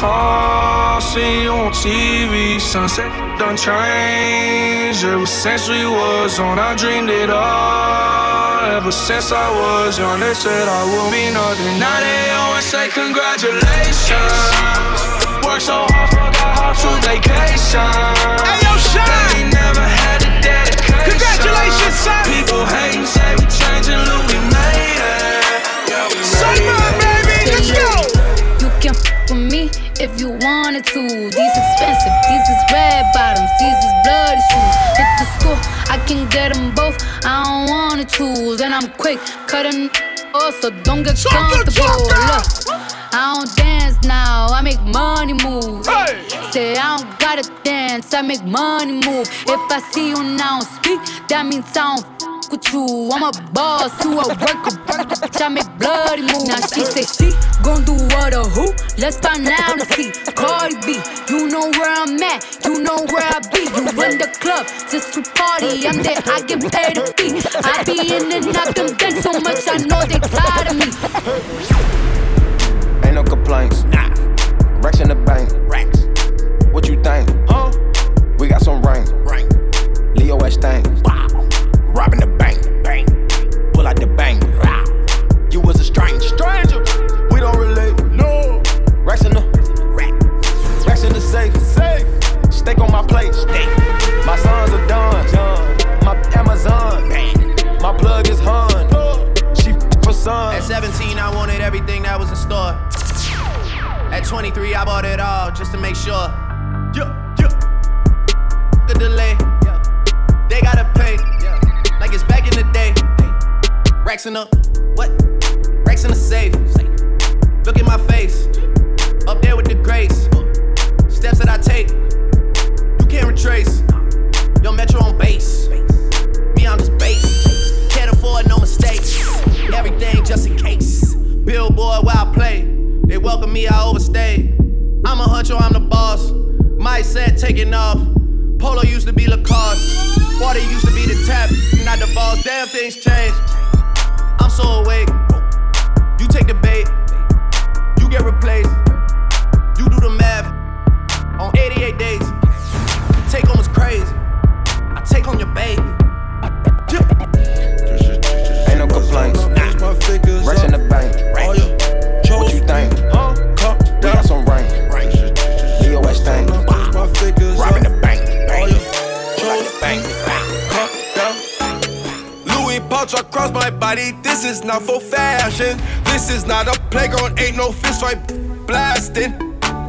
My mama see you on TV. Sunset done changed. Ever since we was on, I dreamed it all. Ever since I was young, they said I will be nothing. Now they always say congratulations. Work so hard, forgot how to vacation. Hey, yo, Shine! They never had the dedication. Congratulations, son! People hating, say we changing, look, we made it. Yeah, we made Sunburn, baby, let's go! You can f with me if you wanted to. These expensive, these is red bottoms, these is bloody shoes. Hit the school, I can get them both. I don't wanna choose, and I'm quick cutting off, so don't get comfortable. Look, I don't dance now, I make money move. Say I don't gotta dance, I make money move. If I see you now speak, that means I don't with you. I'm a boss, you a worker, worker, bitch. I make bloody moves. Now she say she gon' do what or who? Let's find out and see. Cardi B, you know where I'm at, you know where I be. You in the club just to party, I'm there, I get paid a fee. I be in and out them bands so much, I know they tired of me. Ain't no complaints. Nah. Racks in the bank. Racks. What you think? Huh? We got some rain. Rain. Leo S thing. Robbing the bank. Bang. Pull out the bank. Rah. You was a stranger. Stranger. We don't relate. No. Racks in the. Rack. Racks in the safe. Safe. Steak on my plate. Steak. My sons are done. Done. My Amazon. Bang. My plug is hun. She f- for son. At 17, I wanted everything that was in store. At 23, I bought it all just to make sure. Yeah, yeah. The delay. They gotta pay. Racks in the what? Racks in the safe. Look at my face. Up there with the grace. Steps that I take. You can't retrace. Yo, Metro on base. Me, I'm just base. Can't afford no mistakes. Everything just in case. Billboard where I play. They welcome me, I overstayed. I'm a huncho, I'm the boss. My set taking off. Polo used to be Lacoste. Water used to be the tap. Not the balls. Damn things changed. I'm so awake. You take the bait. You get replaced. You do the math. On 88 days. Take home is crazy. I take on your baby. Ain't no complaints. Racks in the bank. What This is not for fashion. This is not a playground. Ain't no fist fight blasting.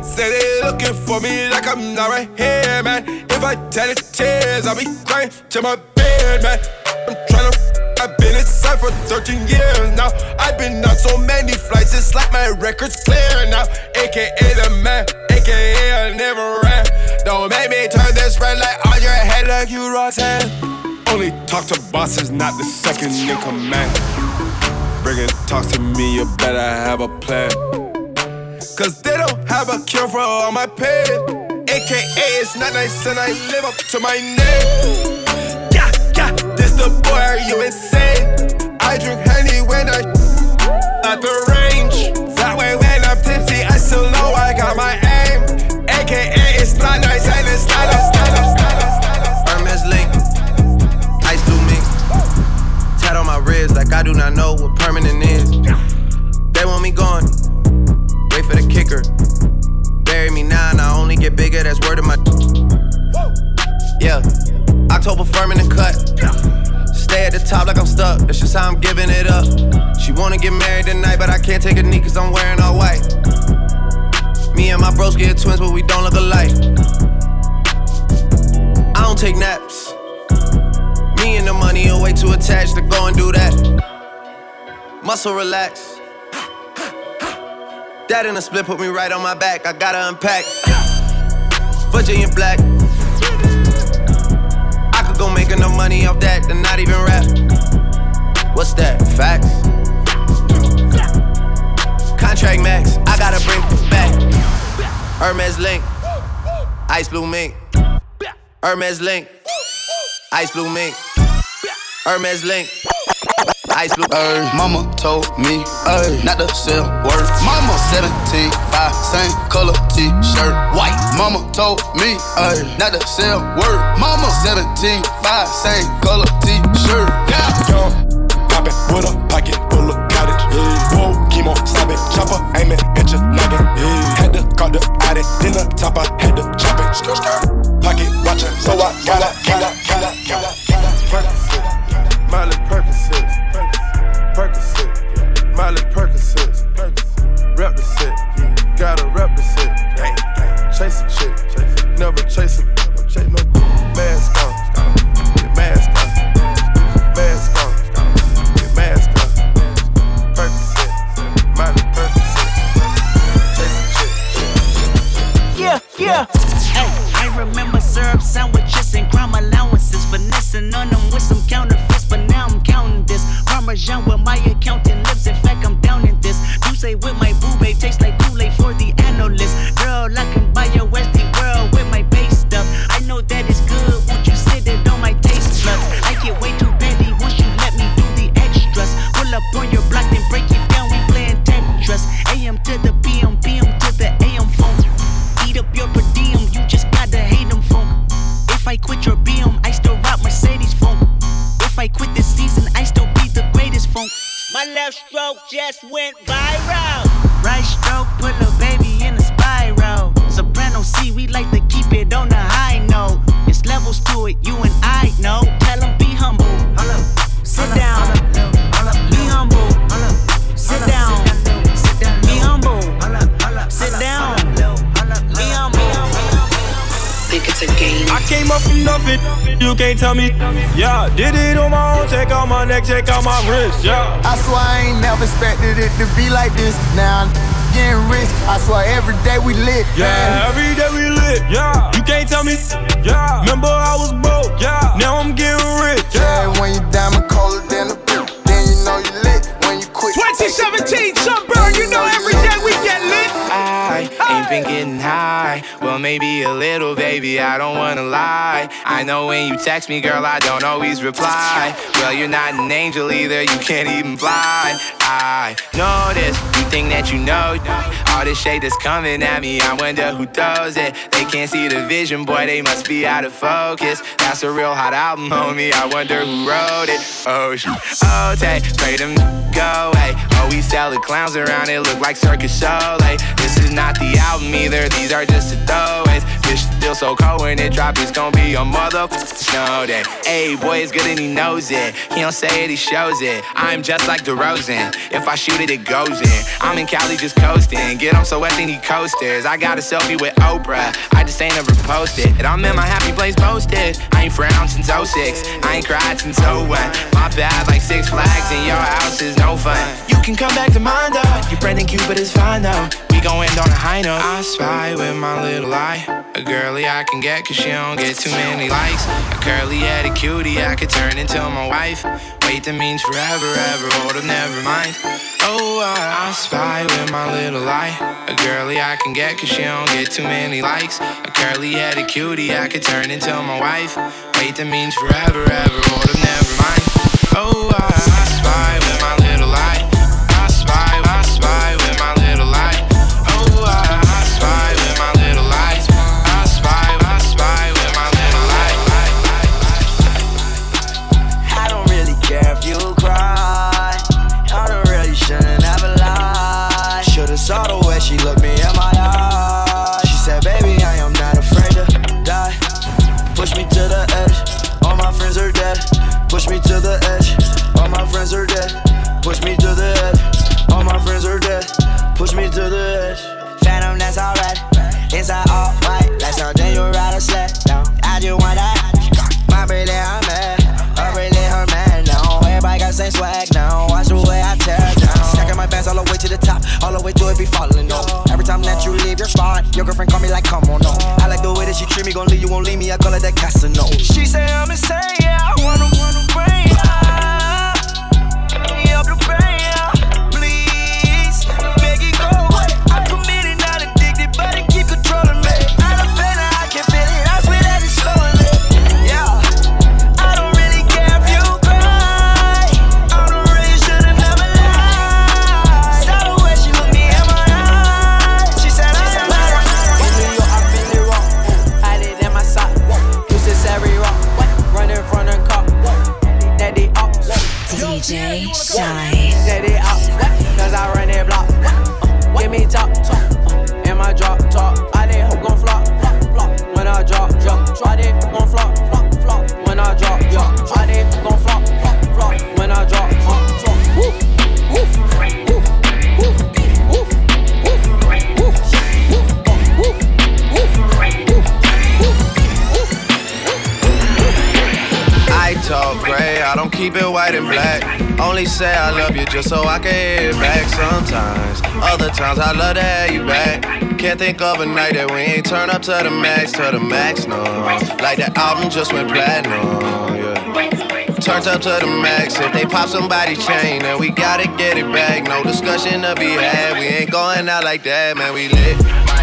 Say they looking for me like I'm not right here, man. If I tell it tears, I'll be crying to my bed, man. I'm trying to. I've been inside for 13 years now. I've been on so many flights, it's like my record's clear now. AKA the man, AKA I never ran. Don't make me turn this red light on your head like you Roxanne. Only talk to bosses, not the second in command. Bringing talks to me, you better have a plan. Cause they don't have a cure for all my pain. AKA, it's not nice and I live up to my name. Yeah, yeah, this the boy, are you insane? I drink honey when I at the range. That way when I'm tipsy, I still know I got my I do not know what permanent is. They want me gone. Wait for the kicker. Bury me now and I only get bigger. That's word of my. Yeah. October firming and cut. Stay at the top like I'm stuck. That's just how I'm giving it up. She wanna get married tonight, but I can't take a knee cause I'm wearing all white. Me and my bros get twins, but we don't look alike. I don't take naps. Me and the money are way too attached to go and do that muscle relax. That in a split put me right on my back. I gotta unpack. Virginia black. I could go make enough money off that to not even rap. What's that? Facts. Contract max. I gotta bring back. Hermes link. Ice blue mink. Hermes link. Ice blue mink. Hermes link. Ice blue. Ay, mama told me, ay, not to sell word. Mama 17, 5, same color t-shirt, white. Mama told me, ay, not to sell word. Mama 17, 5, same color t-shirt. Yeah. Young, poppin' with a pocket full of cottage. Yeah. Whoa, chemo, stop it. chopper, aiming at your noggin. Yeah. Had to call the addict, then the top, I had to chop it. Skr, skr. Pocket watcher, so I gotta, gotta, gotta, gotta, gotta. Percocet, text me, girl, I don't always reply. Well, you're not an angel either. You can't even fly. I know this. You think that you know all this shade that's coming at me. I wonder who does it. They can't see the vision, boy. They must be out of focus. That's a real hot album, homie. I wonder who wrote it. Oh, shit. Oh, take, pray them go away. Oh, we sell the clowns around it. Look like Cirque du Soleil. This is not the album either. These are just the throwaways. Bitch still so cold when it drop. It's gonna be a mother snow day. Hey, boy, it's good and he knows it. He don't say it, he shows it. I'm just like DeRozan. If I shoot it, it goes in. I'm in Cali just coasting. Get on so wet, they need coasters. I got a selfie with Oprah. I just ain't ever posted. And I'm in my happy place posted. I ain't frowned since 06. I ain't cried since 01. My bad, like six flags in your house is no fun. You can come back to mine though. Your Brandon Cupid is fine though. We gon' end on a high note. I spy with my little eye. A girly I can get cause she don't get too many likes. A curly headed cutie I could turn into my wife. Wait, that means forever, ever. Hold up, never mind. Oh, I, I spy with my little eye. A girly I can get cause she don't get too many likes. A curly headed cutie I could turn into my wife. Wait, that means forever, ever. Hold up, never mind. Oh, I, I spy with my to the top, all the way to it be falling on. Every time that you leave your spot, your girlfriend call me like, come on, no. I like the way that she treat me, gon' leave you, won't leave me. I call it that Casino. She say I'm insane, yeah. I wanna, white and black. Only say I love you just so I can hear it back sometimes. Other times I love to have you back. Can't think of a night that we ain't turn up to the max, to the max, no. Like that album just went platinum, yeah. Turns up to the max. If they pop somebody's chain, then we gotta get it back. No discussion to be had. We ain't going out like that, man. We lit.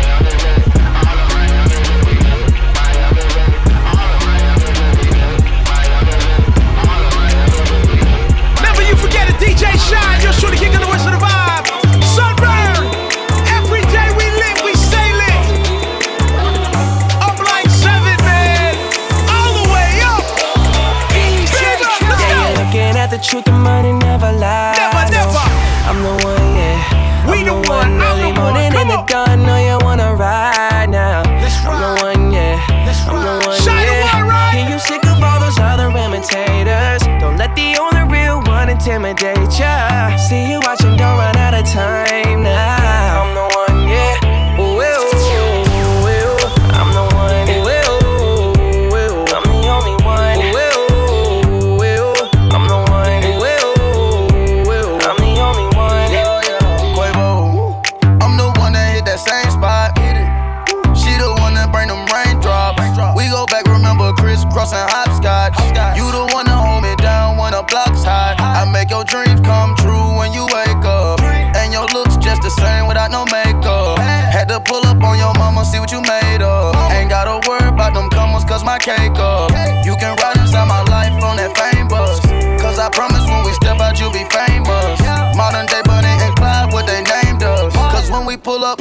Truth, the money never lies. Never, never. I'm the one, yeah. We I'm the the one, one, I'm early the one, morning come in the dawn. Know you wanna ride now. I'm the one, yeah. I'm the one, Shine yeah. one. Hear you sick of all those other imitators. Don't let the only real one intimidate ya. See what you made of. Ain't gotta worry about them comers, cause my cake up. You can ride inside my life on that fame bus. Cause I promise when we step out, you'll be famous. Modern day Bonnie and Clyde, what they named us. Cause when we pull up,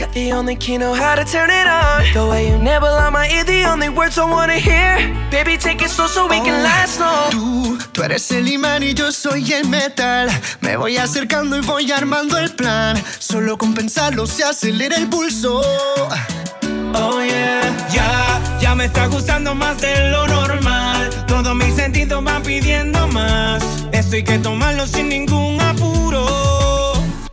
Got the only key, know how to turn it on. The way you nibble on my ear, the only words I wanna hear. Baby, take it slow so we can last long. Tú, tú eres el imán y yo soy el metal. Me voy acercando y voy armando el plan. Solo con pensarlo se acelera el pulso. Oh yeah, ya, ya me está gustando más de lo normal. Todos mis sentidos van pidiendo más. Esto hay que tomarlo sin ningún.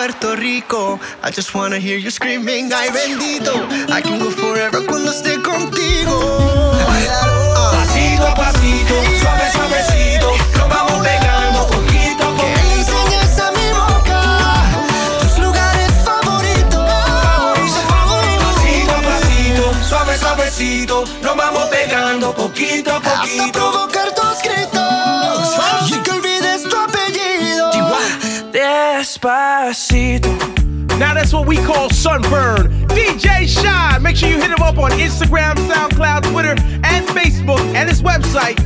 Puerto Rico. I just wanna hear you screaming, ay bendito. I can go forever cuando esté contigo. Pasito a pasito, suave suavecito, nos vamos pegando poquito a poquito. Y enseñas a mi boca tus lugares favoritos. Pasito a pasito, Suave, suavecito, nos vamos pegando poquito a poquito. Hasta provocar Despacito. Now that's what we call sunburn. DJ Shy. Make sure you hit him up on Instagram, SoundCloud, Twitter, and Facebook, and his website,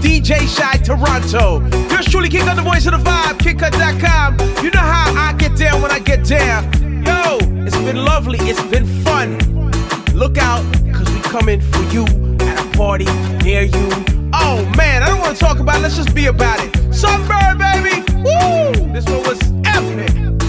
DJ Shy Toronto. Yours truly, Kid Kut the voice of the vibe, kidkut.com. You know how I get down when I get down. Yo, it's been lovely. It's been fun. Look out, cause we coming for you at a party near you. Oh man, I don't wanna talk about it, let's just be about it. Sunburn, baby! Woo! This one was epic.